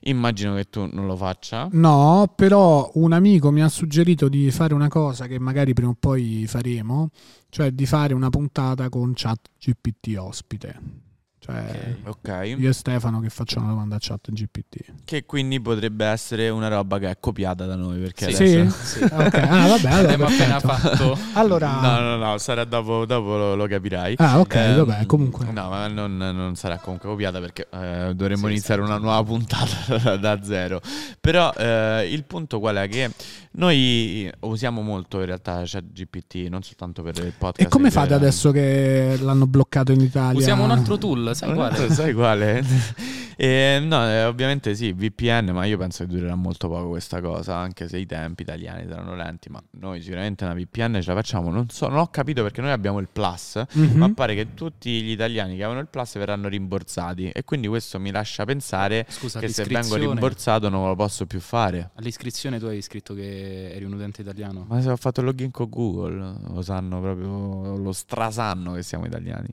Immagino che tu non lo faccia. No, però un amico mi ha suggerito di fare una cosa che magari prima o poi faremo, cioè di fare una puntata con chat GPT ospite. Cioè, Ok. io e Stefano che facciamo una domanda a chat GPT. Che quindi potrebbe essere una roba che è copiata da noi. Perché Sì. adesso... Sì? Ok, Ah, vabbè, allora, Abbiamo appena fatto. Allora, No, no, no, sarà dopo, dopo lo, lo capirai. Ah, ok, Ehm, vabbè, comunque. No, ma non, non sarà comunque copiata perché eh, dovremmo Sì, iniziare esatto. una nuova puntata da zero. Però eh, il punto qual è? Che noi usiamo molto in realtà ChatGPT, non soltanto per il podcast. E come fate generale. adesso che l'hanno bloccato in Italia? Usiamo un altro tool, sai quale? Sai quale? Eh, no, eh, ovviamente sì, VPN, ma io penso che durerà molto poco questa cosa, anche se i tempi italiani saranno lenti, ma noi sicuramente una VPN ce la facciamo. Non so, non ho capito perché noi abbiamo il Plus, Mhm. ma pare che tutti gli italiani che avevano il Plus verranno rimborsati e quindi questo mi lascia pensare Scusa, che se vengo rimborsato non lo posso più fare. All'iscrizione tu hai scritto che eri un utente italiano. Ma se ho fatto il login con Google, lo sanno proprio, lo strasanno che siamo italiani.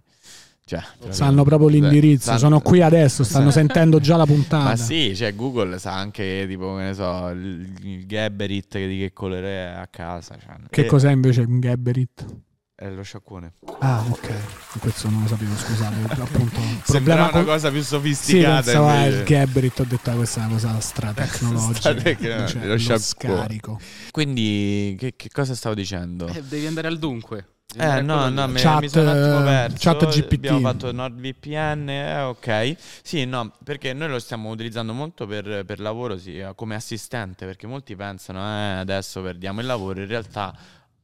Cioè, Sanno proprio l'indirizzo, Sanno- sono qui adesso, stanno sentendo già la puntata. Ma sì, cioè Google sa anche tipo, che ne so, il, il Gaberit che di che colore è a casa. Cioè, Che e- cos'è invece un Gabberit? È lo sciacquone. Ah, ok. Questo non lo sapevo, scusate. Appunto, Sembra problema una con- cosa più Sì, sofisticata. pensavo al invece. Gabberit, ho detto ah, questa è una cosa stratecnologica. Stratec- cioè, lo lo sciacquone. scarico. Quindi, che, che cosa stavo dicendo? Eh, devi andare al dunque. Eh no, quello no, mi, Chat, mi sono un attimo eh, perso. chat GPT. Abbiamo fatto NordVPN, eh, ok. Sì, no, perché noi lo stiamo utilizzando molto per, per lavoro, sì, eh, come assistente, perché molti pensano, eh, adesso perdiamo il lavoro, in realtà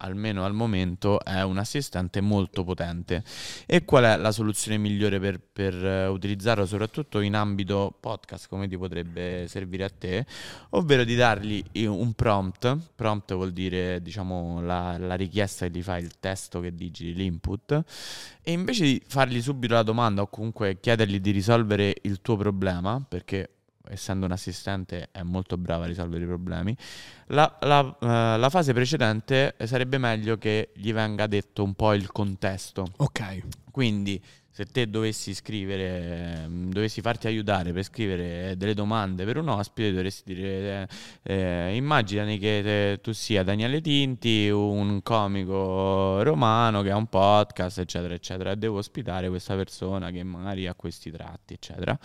almeno al momento è un assistente molto potente. E qual è la soluzione migliore per, per, eh, utilizzarlo, soprattutto in ambito podcast, come ti potrebbe servire a te? Ovvero di dargli un prompt. Prompt vuol dire, diciamo, la, la richiesta che gli fai, il testo che digiti, l'input. E invece di fargli subito la domanda o comunque chiedergli di risolvere il tuo problema, perché essendo un assistente è molto bravo a risolvere i problemi, la, la, eh, la fase precedente sarebbe meglio che gli venga detto un po' il contesto. Ok. Quindi se te dovessi scrivere, ehm, dovessi farti aiutare per scrivere delle domande per un ospite, dovresti dire, eh, eh, immaginati che eh, tu sia Daniele Tinti, un comico romano che ha un podcast, eccetera, eccetera, devo ospitare questa persona che magari ha questi tratti, eccetera.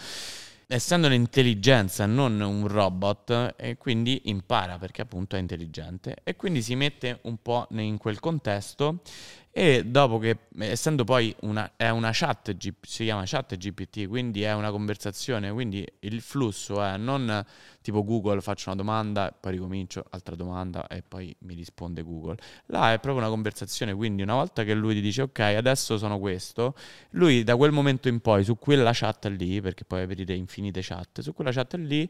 Essendo un'intelligenza, non un robot, e quindi impara perché appunto è intelligente. E quindi si mette un po' in quel contesto e dopo che, essendo poi una, è una chat, si chiama chat GPT, quindi è una conversazione, quindi il flusso è non tipo Google faccio una domanda, poi ricomincio, altra domanda e poi mi risponde Google. Là è proprio una conversazione, quindi una volta che lui ti dice ok, adesso sono questo, lui da quel momento in poi su quella chat lì, perché poi aprire infinite chat, su quella chat lì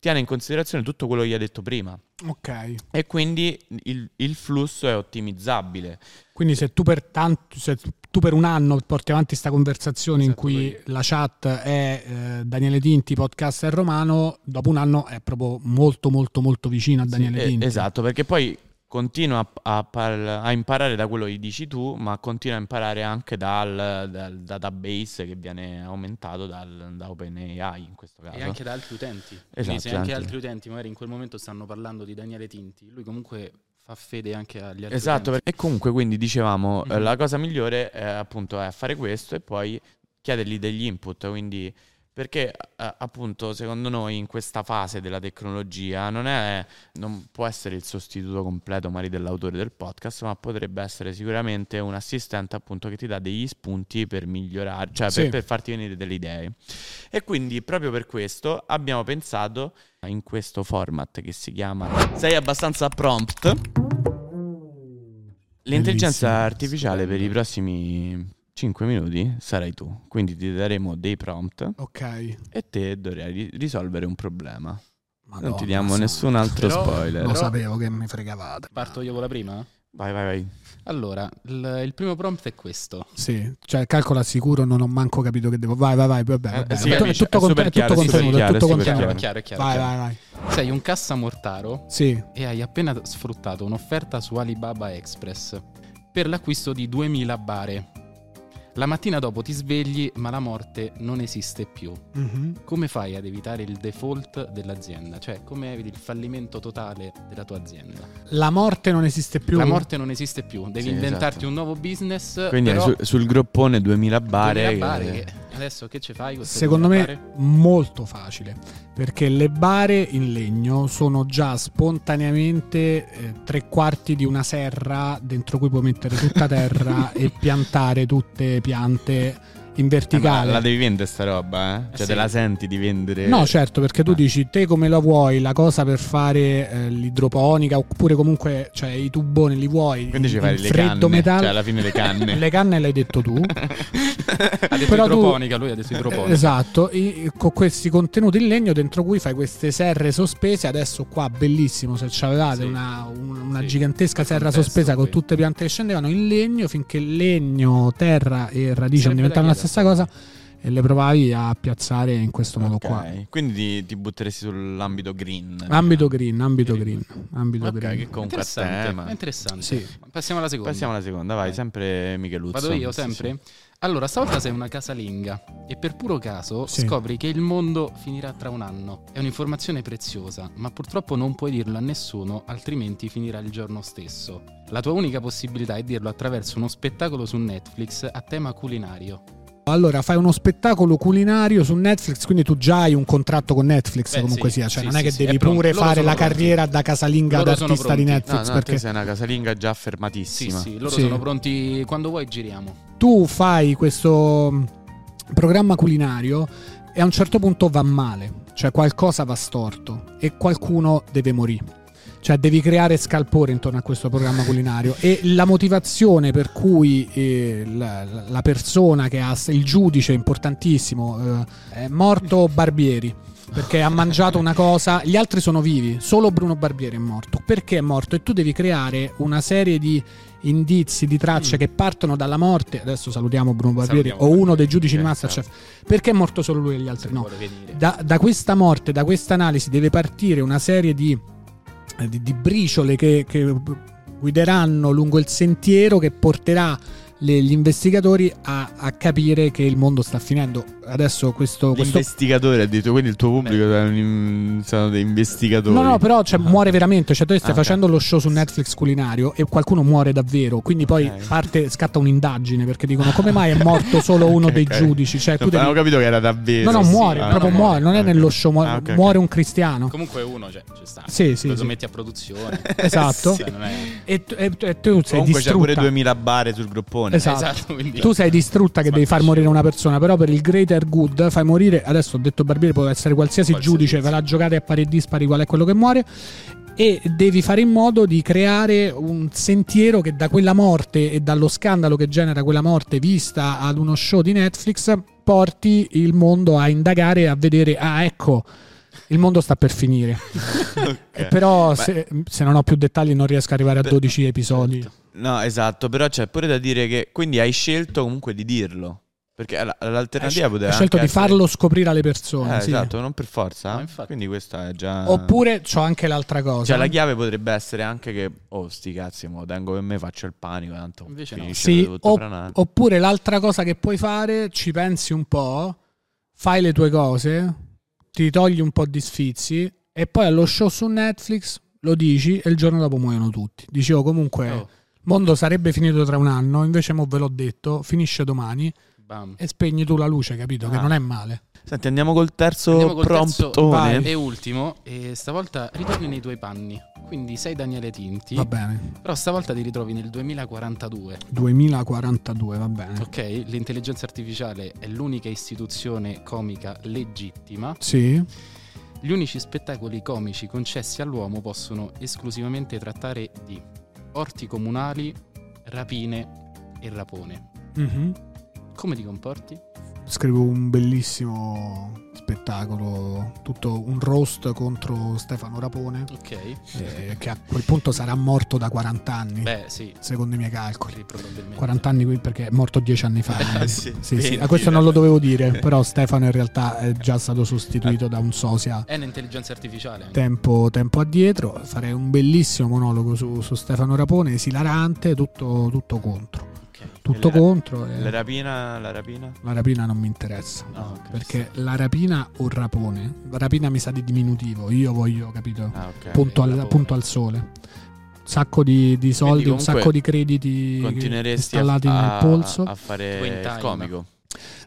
tiene in considerazione tutto quello che gli ha detto prima Ok. e quindi il, il flusso è ottimizzabile. Quindi se tu per tanto, se tu per un anno porti avanti questa conversazione in Esatto, cui poi- la chat è eh, Daniele Tinti, podcaster romano, dopo un anno è proprio molto molto molto vicino a Daniele Eh, Tinti. esatto, perché poi continua a, a par- a imparare da quello che dici tu, ma continua a imparare anche dal, dal database che viene aumentato dal, da OpenAI in questo caso. E anche da altri utenti. Esatto, Quindi se anche altri utenti magari in quel momento stanno parlando di Daniele Tinti, lui comunque fa fede anche agli altri Esatto, utenti. e comunque quindi dicevamo eh, Mhm. la cosa migliore è appunto è fare questo e poi chiedergli degli input, quindi perché eh, appunto secondo noi in questa fase della tecnologia non, è, non può essere il sostituto completo magari dell'autore del podcast, ma potrebbe essere sicuramente un assistente appunto che ti dà degli spunti per migliorare, cioè per, Sì. per farti venire delle idee. E quindi proprio per questo abbiamo pensato in questo format che si chiama Sei abbastanza prompt. L'intelligenza Bellissimo. artificiale per i prossimi 5 minuti sarai tu, quindi ti daremo dei prompt Ok. e te dovrai ri- risolvere un problema. non Madonna ti diamo nessun altro Però- spoiler. Lo sapevo che mi fregavate. Parto io con la prima? Vai, vai, vai. Allora, il, il primo prompt è questo. Sì, cioè calcola sicuro, non ho manco capito che devo. Vai, vai, vai, vabbè, Eh, vabbè. sì, Tutto- capisci, è tutto, è è chiaro, tutto è super contenuto, è chiaro, tutto è contenuto. Chiaro, è chiaro, è Vai, chiaro. vai, vai. Sei un cassamortaro Sì, e hai appena sfruttato un'offerta su Alibaba Express per l'acquisto di 2000 bare. La mattina dopo ti svegli, ma la morte non esiste più. Mhm. Come fai ad evitare il default dell'azienda? Cioè, come eviti il fallimento totale della tua azienda? La morte non esiste più. La morte non esiste più, devi Sì, inventarti esatto. un nuovo business. Quindi però, su- sul groppone 2000 bare. 2000 bare che- che- adesso che ci fai? Secondo 2000 me bare? molto facile, perché le bare in legno sono già spontaneamente eh, tre quarti di una serra dentro cui puoi mettere tutta terra e piantare tutte piante piante in Eh, ma verticale. la devi vendere sta roba, eh? Cioè, sì. te la senti di vendere. No, certo, perché tu Ah. dici te come la vuoi, la cosa per fare eh, l'idroponica, oppure comunque cioè, i tuboni li vuoi. Quindi ci fai le freddo canne. metallo. Cioè, alla fine le canne. Le canne l'hai detto tu. Ha detto Però tu- idroponica, lui ha detto idroponica. Esatto, i- con questi contenuti in legno dentro cui fai queste serre sospese. Adesso qua bellissimo se ci avevate Sì. una, un- una Sì. gigantesca serra sospesa con tutte piante che scendevano in legno finché legno, terra e radici Sarebbe diventavano da la stessa cosa e le provavi a piazzare in questo modo Ok, qua. Quindi ti, ti butteresti sull'ambito green. Ambito green, ambito green, Green. ambito Ok, green. che comunque Interessante, tema. è interessante. Sì. Passiamo alla seconda. Passiamo alla seconda, vai, Vai. sempre Micheluzzo. Vado io Sì, sempre? sì. Allora, stavolta sei una casalinga e per puro caso Sì. scopri che il mondo finirà tra un anno. È un'informazione preziosa, ma purtroppo non puoi dirlo a nessuno, altrimenti finirà il giorno stesso. La tua unica possibilità è dirlo attraverso uno spettacolo su Netflix a tema culinario. Allora, fai uno spettacolo culinario su Netflix, quindi tu già hai un contratto con Netflix Beh, comunque sì, sia, cioè sì, non è sì, che sì, devi è pure Loro fare la pronti. carriera da casalinga Loro d'artista di pronti. No, Netflix no, perché sei una casalinga già Sì, affermatissima. sì, loro Sì. sono pronti. Quando vuoi giriamo. tu fai questo mh, programma culinario e a un certo punto va male, cioè qualcosa va storto e qualcuno deve morire. Cioè devi creare scalpore intorno a questo programma culinario e la motivazione per cui eh, la, la- persona che ha il giudice importantissimo eh, è morto Barbieri perché ha mangiato una cosa, gli altri sono vivi, solo Bruno Barbieri è morto. Perché è morto? E tu devi creare una serie di indizi, di tracce Mm. che partono dalla morte. Adesso salutiamo Bruno Barbieri Salutiamo o uno dei giudici di certo. Masterchef. Perché è morto solo lui e gli altri no? Da, da questa morte, da questa analisi deve partire una serie di, eh, di- di briciole che, che guideranno lungo il sentiero che porterà le- gli investigatori a, a capire che il mondo sta finendo. Adesso questo... questo L'investigatore ha detto, quindi il tuo pubblico è un in- sono dei investigatori. No, no, però cioè, muore veramente. Cioè, tu stai Ah, facendo lo show su Netflix culinario e qualcuno muore davvero. Quindi poi parte, scatta un'indagine perché dicono come mai è morto solo uno Ok, dei giudici. Cioè, tu Non devi- avevo capito che era davvero. No, no, sì, muore, ah, proprio no, muore. muore. Non è nello show, mu- Ah, muore un cristiano. Comunque uno, cioè, ci sta. Sì, sì, Lo sì. metti a produzione. Esatto. Cioè, non è- E, tu- e tu- e tu sei Comunque c'è pure distrutta. 2000 bare sul groppone. Esatto. Esatto, quindi- Tu sei distrutta che devi far morire una persona, però per il greater good fai morire. Adesso ho detto Barbieri, può essere qualsiasi, Qualsiasi. giudice, ve la giocate a pari e dispari qual è quello che muore. E devi fare in modo di creare un sentiero che da quella morte e dallo scandalo che genera quella morte vista ad uno show di Netflix porti il mondo a indagare e a vedere, ah ecco, il mondo sta per finire. Ok. Però se, se non ho più dettagli non riesco ad arrivare a Beh, 12 episodi. No, esatto, però c'è pure da dire che quindi hai scelto comunque di dirlo. Perché l'alternativa Ho poteva scelto di essere- farlo scoprire alle persone. Eh, sì. Esatto, non per forza. No, infatti. Quindi questa è già. Oppure c'ho anche l'altra cosa. Cioè, la chiave potrebbe essere anche che, oh, sti cazzi, mo tengo per me, faccio il panico. Tanto Invece no. Sì, o-. Oppure l'altra cosa che puoi fare, ci pensi un po', fai le tue cose, ti togli un po' di sfizi e poi allo show su Netflix lo dici e il giorno dopo muoiono tutti. Dicevo comunque, Oh, il mondo sarebbe finito tra un anno, invece mo ve l'ho detto, finisce domani bam. e spegni tu la luce, capito? Che Ah. non è male. Senti, andiamo col terzo Andiamo col terzo- promptone. E ultimo, e stavolta ritorni nei tuoi panni. Quindi sei Daniele Tinti. Va bene. Però stavolta ti ritrovi nel 2042. 2042, va bene. Ok, l'intelligenza artificiale è l'unica istituzione comica legittima. Sì. Gli unici spettacoli comici concessi all'uomo possono esclusivamente trattare di orti comunali, rapine e rapone. Mhm. Come ti comporti? Scrivo un bellissimo spettacolo, tutto un roast contro Stefano Rapone, Ok. eh, che a quel punto sarà morto da 40 anni, Beh, sì, secondo i miei calcoli. sì, probabilmente. 40 anni qui perché è morto 10 anni fa. Eh, sì, Sì, sì, 20. a questo non lo dovevo dire, però Stefano in realtà è già stato sostituito da un sosia È un'intelligenza artificiale. tempo, tempo addietro. Farei un bellissimo monologo su, su Stefano Rapone, esilarante, tutto, tutto contro. Ok. tutto E la- contro. e- La rapina, la rapina? La rapina non mi interessa. No, ok. Perché la rapina o rapone? La rapina mi sa di diminutivo. Io voglio, capito? Ah, ok. punto, al, punto al sole. Sacco di, di soldi, un sacco di crediti installati a- nel polso. a fare il comico.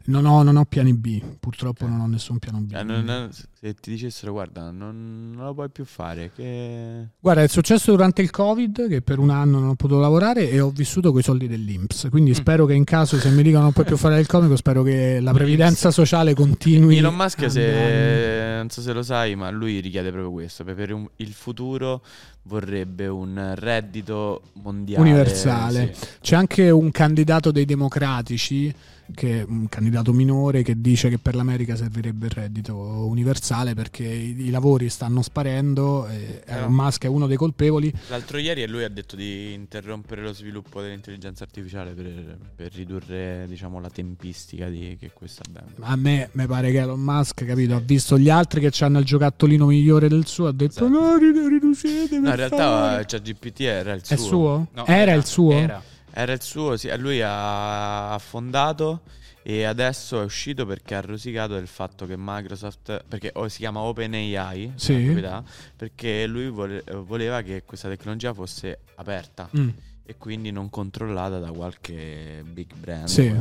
Non, ho, non ho piani B. Purtroppo non ho nessun piano B. Eh, non- non- se ti dicessero, guarda, non, non lo puoi più fare, che... Guarda, è successo durante il Covid che per un anno non ho potuto lavorare e ho vissuto con i soldi dell'Inps. Quindi Mm. spero che in caso, se mi dicono non puoi più fare il comico, spero che la previdenza sociale continui. Elon Musk, se, non so se lo sai, ma lui richiede proprio questo. Per un- il futuro vorrebbe un reddito mondiale. Universale. sì. C'è anche un candidato dei democratici, che, un candidato minore, che dice che per l'America servirebbe il reddito universale perché i, i lavori stanno sparendo. E Elon Musk è uno dei colpevoli. L'altro ieri lui ha detto di interrompere lo sviluppo dell'intelligenza artificiale per, per ridurre diciamo, la tempistica di che questa avvenga. A me mi pare che Elon Musk, capito, ha visto gli altri che hanno il giocattolino migliore del suo, ha detto Esatto. no, ridu- riducete. No, in realtà favore." cioè, GPT era il è suo. suo? No, era, il suo? Era. Era il suo, sì. Lui ha, ha fondato e adesso è uscito perché ha rosicato del fatto che Microsoft, perché oh, si chiama OpenAI, Sì. proprietà, perché lui vole- voleva che questa tecnologia fosse aperta Mm. e quindi non controllata da qualche big brand. Sì.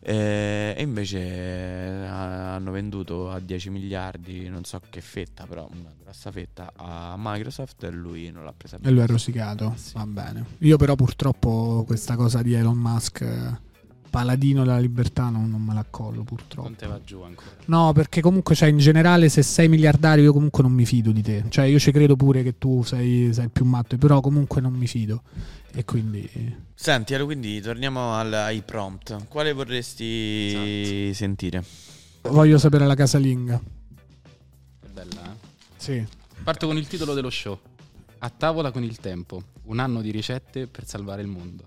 Eh, e invece eh, hanno venduto a 10 miliardi, non so che fetta, però una grossa fetta a Microsoft e lui non l'ha presa E lui è rosicato, va bene. Io però purtroppo questa cosa di Elon Musk, paladino della libertà, non, non me la collo purtroppo. Non te va giù ancora. No, perché comunque cioè, in generale se sei miliardario io comunque non mi fido di te. Cioè io ci credo pure che tu sei, sei il più matto, però comunque non mi fido. E quindi... Senti, allora quindi torniamo al- ai prompt. Quale vorresti sentire? Voglio sapere la casalinga. È bella, eh? Sì. Parto con il titolo dello show. A tavola con il tempo. Un anno di ricette per salvare il mondo.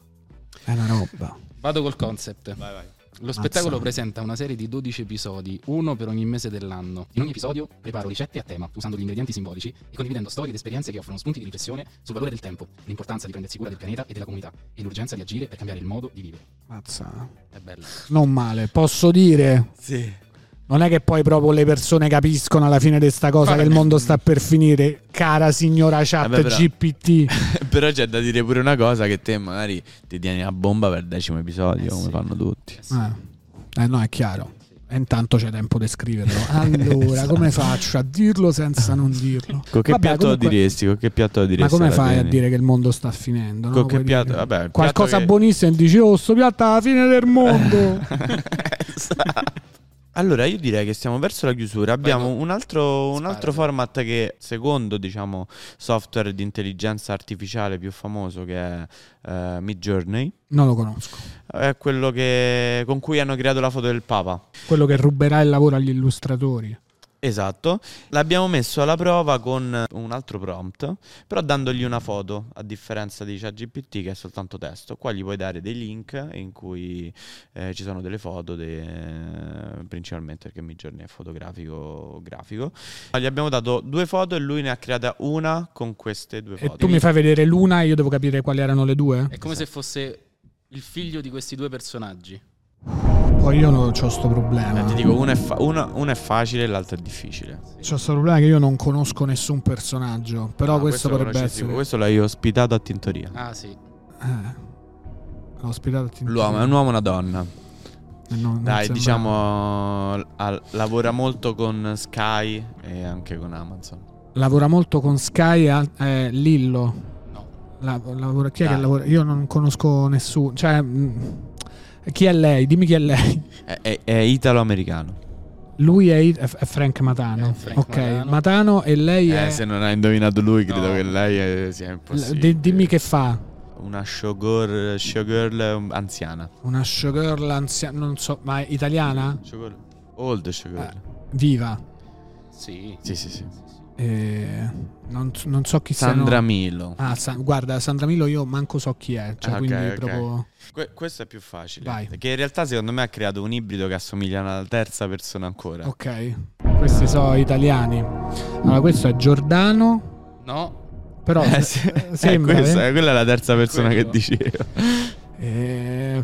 È una roba. Vado col concept. Vai, vai. Lo spettacolo Mazza. presenta una serie di 12 episodi, uno per ogni mese dell'anno. In ogni episodio preparo ricette a tema, usando gli ingredienti simbolici e condividendo storie ed esperienze che offrono spunti di riflessione sul valore del tempo, l'importanza di prendersi cura del pianeta e della comunità e l'urgenza di agire per cambiare il modo di vivere. Mazza. È bella. Non male. Posso dire... Sì. Non è che poi proprio le persone capiscono alla fine di sta cosa che il mondo sta per finire, cara signora chat Vabbè, GPT. Però c'è da dire pure una cosa che te magari ti tieni a bomba per il decimo episodio, Eh come sì. fanno tutti. Eh. Eh. No, è chiaro. E intanto c'è tempo di scriverlo. Allora, come faccio a dirlo senza non dirlo? Con che Vabbè, piatto comunque- diresti? Con che piatto diresti? Ma come alla fai a fine? dire che il mondo sta finendo? no? Con che piatto? Vabbè, il Qualcosa piatto che- buonissimo e dici, oh, sto piatto è la fine del mondo. Esatto. Allora, io direi che stiamo verso la chiusura. Abbiamo un altro, un altro format che, secondo diciamo, software di intelligenza artificiale più famoso, che è eh, Midjourney, non lo conosco. è quello che, con cui hanno creato la foto del Papa. Quello che ruberà il lavoro agli illustratori. Esatto, l'abbiamo messo alla prova con un altro prompt, però dandogli una foto, a differenza di ChatGPT che è soltanto testo. Qua gli puoi dare dei link in cui eh, ci sono delle foto, de- principalmente perché Midjourney è fotografico grafico. Gli abbiamo dato due foto e lui ne ha creata una con queste due E foto. tu mi fai vedere l'una e io devo capire quali erano le due? È come se fosse il figlio di questi due personaggi. Poi io non ho sto problema. Eh, ti dico, uno è, fa- una- uno è facile e l'altro è difficile. C'ho sto problema che io non conosco nessun personaggio. Però Ah, questo, lo potrebbe conosci essere. sicuro. Questo l'hai ospitato a Tintoria. Ah sì. Eh. L'ho ospitato a Tintoria. L'uomo è un uomo e una donna. Eh, no, non Dai, sembra- diciamo, al- lavora molto con Sky e anche con Amazon. Lavora molto con Sky e eh, Lillo. No. La- lavora- chi è Dai. che lavora? Io non conosco nessuno. Cioè, mh, chi è lei? Dimmi chi è lei. È, è- è italo-americano. Lui è, è Frank Matano. È Frank ok, Matano. Matano e lei Eh, è. se non hai indovinato lui, credo No. che lei è- sia impossibile. di- dimmi che fa. Una showgirl, showgirl um, anziana. Una showgirl anziana, non so, ma è italiana? Showgirl. Old showgirl. Eh. Viva. Sì. Sì, sì, sì. Eh, non, non so chi Sandra siano. Milo. Ah, Sa- guarda, Sandra Milo io manco so chi è. Cioè, Ah, ok, quindi ok. proprio. Que- questo è più facile. Vai. Perché in realtà secondo me ha creato un ibrido che assomiglia a una terza persona ancora. Ok. Questi sono italiani. Allora, questo è Giordano. No. Però Eh, se- sì. Eh, sembra. questa- eh. quella è la terza persona Quello. che dicevo. Eh, Eh,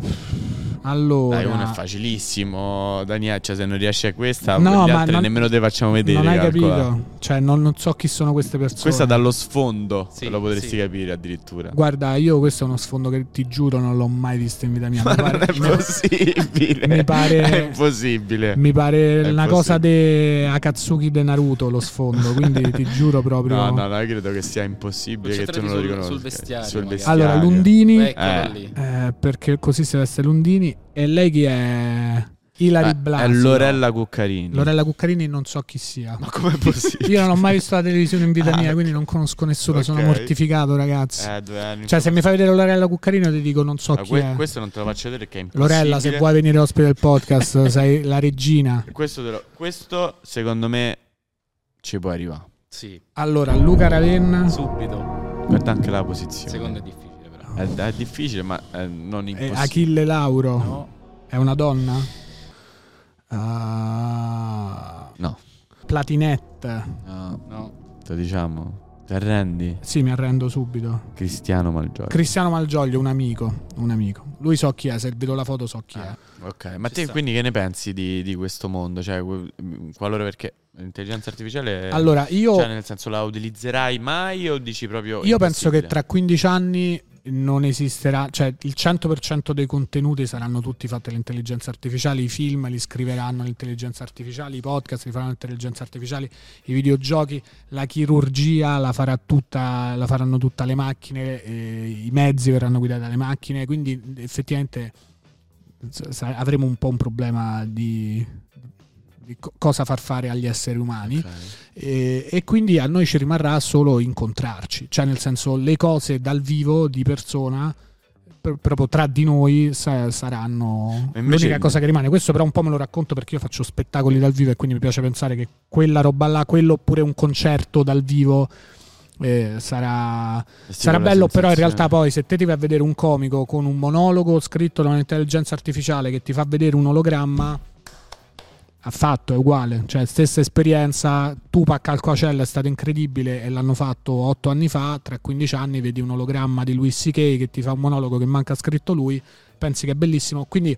allora, Dai, uno è facilissimo, Daniele, cioè se non riesci a questa, No, gli ma altri non- nemmeno te facciamo vedere. non hai calcola. capito? Cioè, non, non so chi sono queste persone. Questa dallo sfondo, Sì, lo potresti sì. capire addirittura. Guarda, io questo è uno sfondo che ti giuro non l'ho mai visto in vita mia. Ma Mi non pare, è possibile. mi pare- È impossibile. mi pare È una possibile. cosa di Akatsuki de Naruto lo sfondo, quindi ti giuro proprio. No, no, no, io credo che sia impossibile che tu non lo riconosca. sul vestiario, Sul vestiario. Allora, Lundini, Eh. eh, perché così si veste Lundini. E lei chi è? Ilari Eh, Blasi. è Lorella Cuccarini. Lorella Cuccarini non so chi sia. Ma com'è possibile? Io non ho mai visto la televisione in vita Ah, mia, quindi non conosco nessuno, sono Ok. mortificato, ragazzi. Eh, due anni Cioè, se mi fai vedere Lorella Cuccarini, io ti dico non so Ma chi que- è. questo non te lo faccio vedere perché è impossibile. Lorella, se vuoi venire ospite del podcast, sei la regina. Questo, te lo- questo, secondo me ci può arrivare. Sì, Allora, Luca Ravenna subito. Guarda anche la posizione. Secondo è difficile. È, è difficile, ma è non e impossibile. Achille Lauro. No. È una donna? Ah, No, Platinette. no, No. te diciamo. Ti arrendi? Sì, mi arrendo subito. Cristiano Malgioglio. Cristiano Malgioglio, un amico. Un amico. Lui so chi è, se vedo la foto so chi è. Ah, ok, ma Ci te sta. quindi che ne pensi di, di questo mondo? Cioè, que- qualora perché l'intelligenza artificiale... Allora, io, Cioè, nel senso, la utilizzerai mai o dici proprio... io penso che tra 15 anni non esisterà, cioè il 100% dei contenuti saranno tutti fatti all'intelligenza artificiale, i film li scriveranno all'intelligenza artificiale, i podcast li faranno all'intelligenza artificiale, i videogiochi, la chirurgia la, farà tutta, la faranno tutte le macchine, eh, i mezzi verranno guidati dalle macchine, quindi effettivamente avremo un po' un problema di, di co- cosa far fare agli esseri umani. Ok. E, e quindi a noi ci rimarrà solo incontrarci, cioè nel senso le cose dal vivo di persona per- proprio tra di noi sa- saranno invece- l'unica cosa che rimane. Questo però un po' me lo racconto perché io faccio spettacoli dal vivo e quindi mi piace pensare che quella roba là, quello oppure un concerto dal vivo eh, sarà, sarà bello, però in realtà poi se te ti vai a vedere un comico con un monologo scritto da un'intelligenza artificiale che ti fa vedere un ologramma, ha fatto, è uguale, cioè stessa esperienza, Tupac al Coachella è stato incredibile e l'hanno fatto otto anni fa, tra 15 anni vedi un ologramma di Louis C.K. che ti fa un monologo che manca scritto lui, pensi che è bellissimo, quindi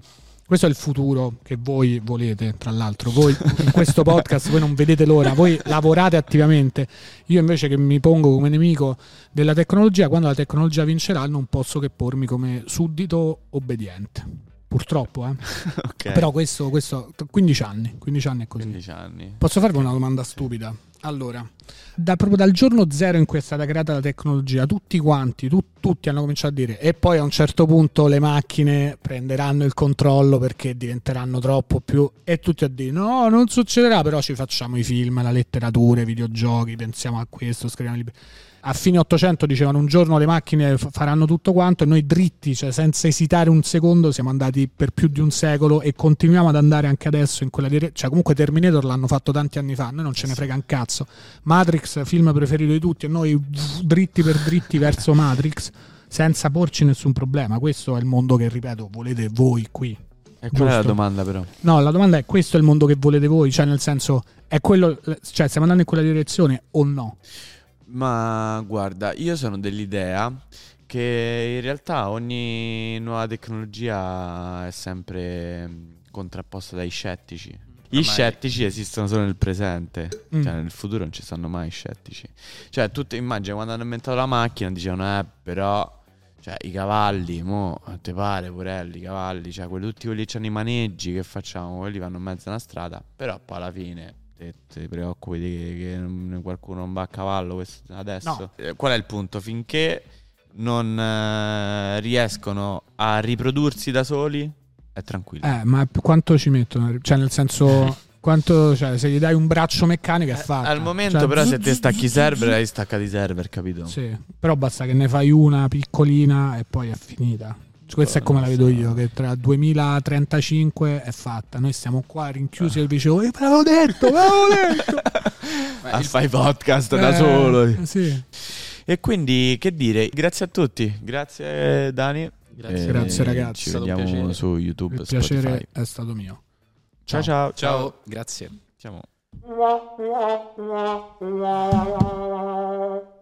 questo è il futuro che voi volete, tra l'altro. Voi in questo podcast voi non vedete l'ora, voi lavorate attivamente. Io invece che mi pongo come nemico della tecnologia, quando la tecnologia vincerà non posso che pormi come suddito obbediente. Purtroppo, eh. Ok. Però questo, questo 15 anni, 15 anni è così. 15 anni. Posso farvi una domanda stupida? Allora, da, proprio dal giorno zero in cui è stata creata la tecnologia, tutti quanti, tu- tutti hanno cominciato a dire e poi a un certo punto le macchine prenderanno il controllo perché diventeranno troppo più... E tutti a dire no, non succederà, però ci facciamo i film, la letteratura, i videogiochi, pensiamo a questo, scriviamo libri. A fine 800 dicevano un giorno le macchine faranno tutto quanto e noi dritti, cioè senza esitare un secondo, siamo andati per più di un secolo e continuiamo ad andare anche adesso in quella direzione. Cioè comunque Terminator l'hanno fatto tanti anni fa, noi non ce ne frega un cazzo. Matrix, film preferito di tutti, e noi dritti per dritti verso Matrix senza porci nessun problema. Questo è il mondo che, ripeto, volete voi qui. E qual è la domanda però? No, la domanda è: questo è il mondo che volete voi? Cioè, nel senso, è quello, cioè, stiamo andando in quella direzione o no? Ma guarda, io sono dell'idea che in realtà ogni nuova tecnologia è sempre mh, contrapposta dai scettici. Gli Ormai- scettici esistono solo nel presente, Mm. cioè nel futuro non ci stanno mai scettici. Cioè, tu ti immagini quando hanno inventato la macchina dicevano, eh, però, cioè, i cavalli, mo, te pare, porelli, i cavalli, cioè, quelli, tutti quelli che hanno i maneggi, che facciamo? Quelli vanno in mezzo a una strada, però poi alla fine te, ti preoccupi di che, che qualcuno non va a cavallo questo- adesso? No. Eh, Qual è il punto? Finché non eh, riescono a riprodursi da soli, è tranquillo. Eh, ma quanto ci mettono? Cioè, nel senso, quanto, cioè, se gli dai un braccio meccanico è fatto. Al momento, Cioè, però, se te zzz, stacchi i server, hai staccato i server, capito? Sì, però basta che ne fai una piccolina e poi è finita. Cioè, Questa è come la vedo io, che tra 2035 è fatta. Noi stiamo qua rinchiusi e dicevo, eh, ve l'avevo detto, ve l'avevo detto. Ah, il- fai podcast da Eh, solo. Sì. E quindi, che dire, grazie a tutti. Grazie, Dani. Grazie. E Grazie, ragazzi. Ci vediamo su YouTube. Il Spotify. piacere è stato mio. Ciao, ciao. Ciao, grazie. Siamo-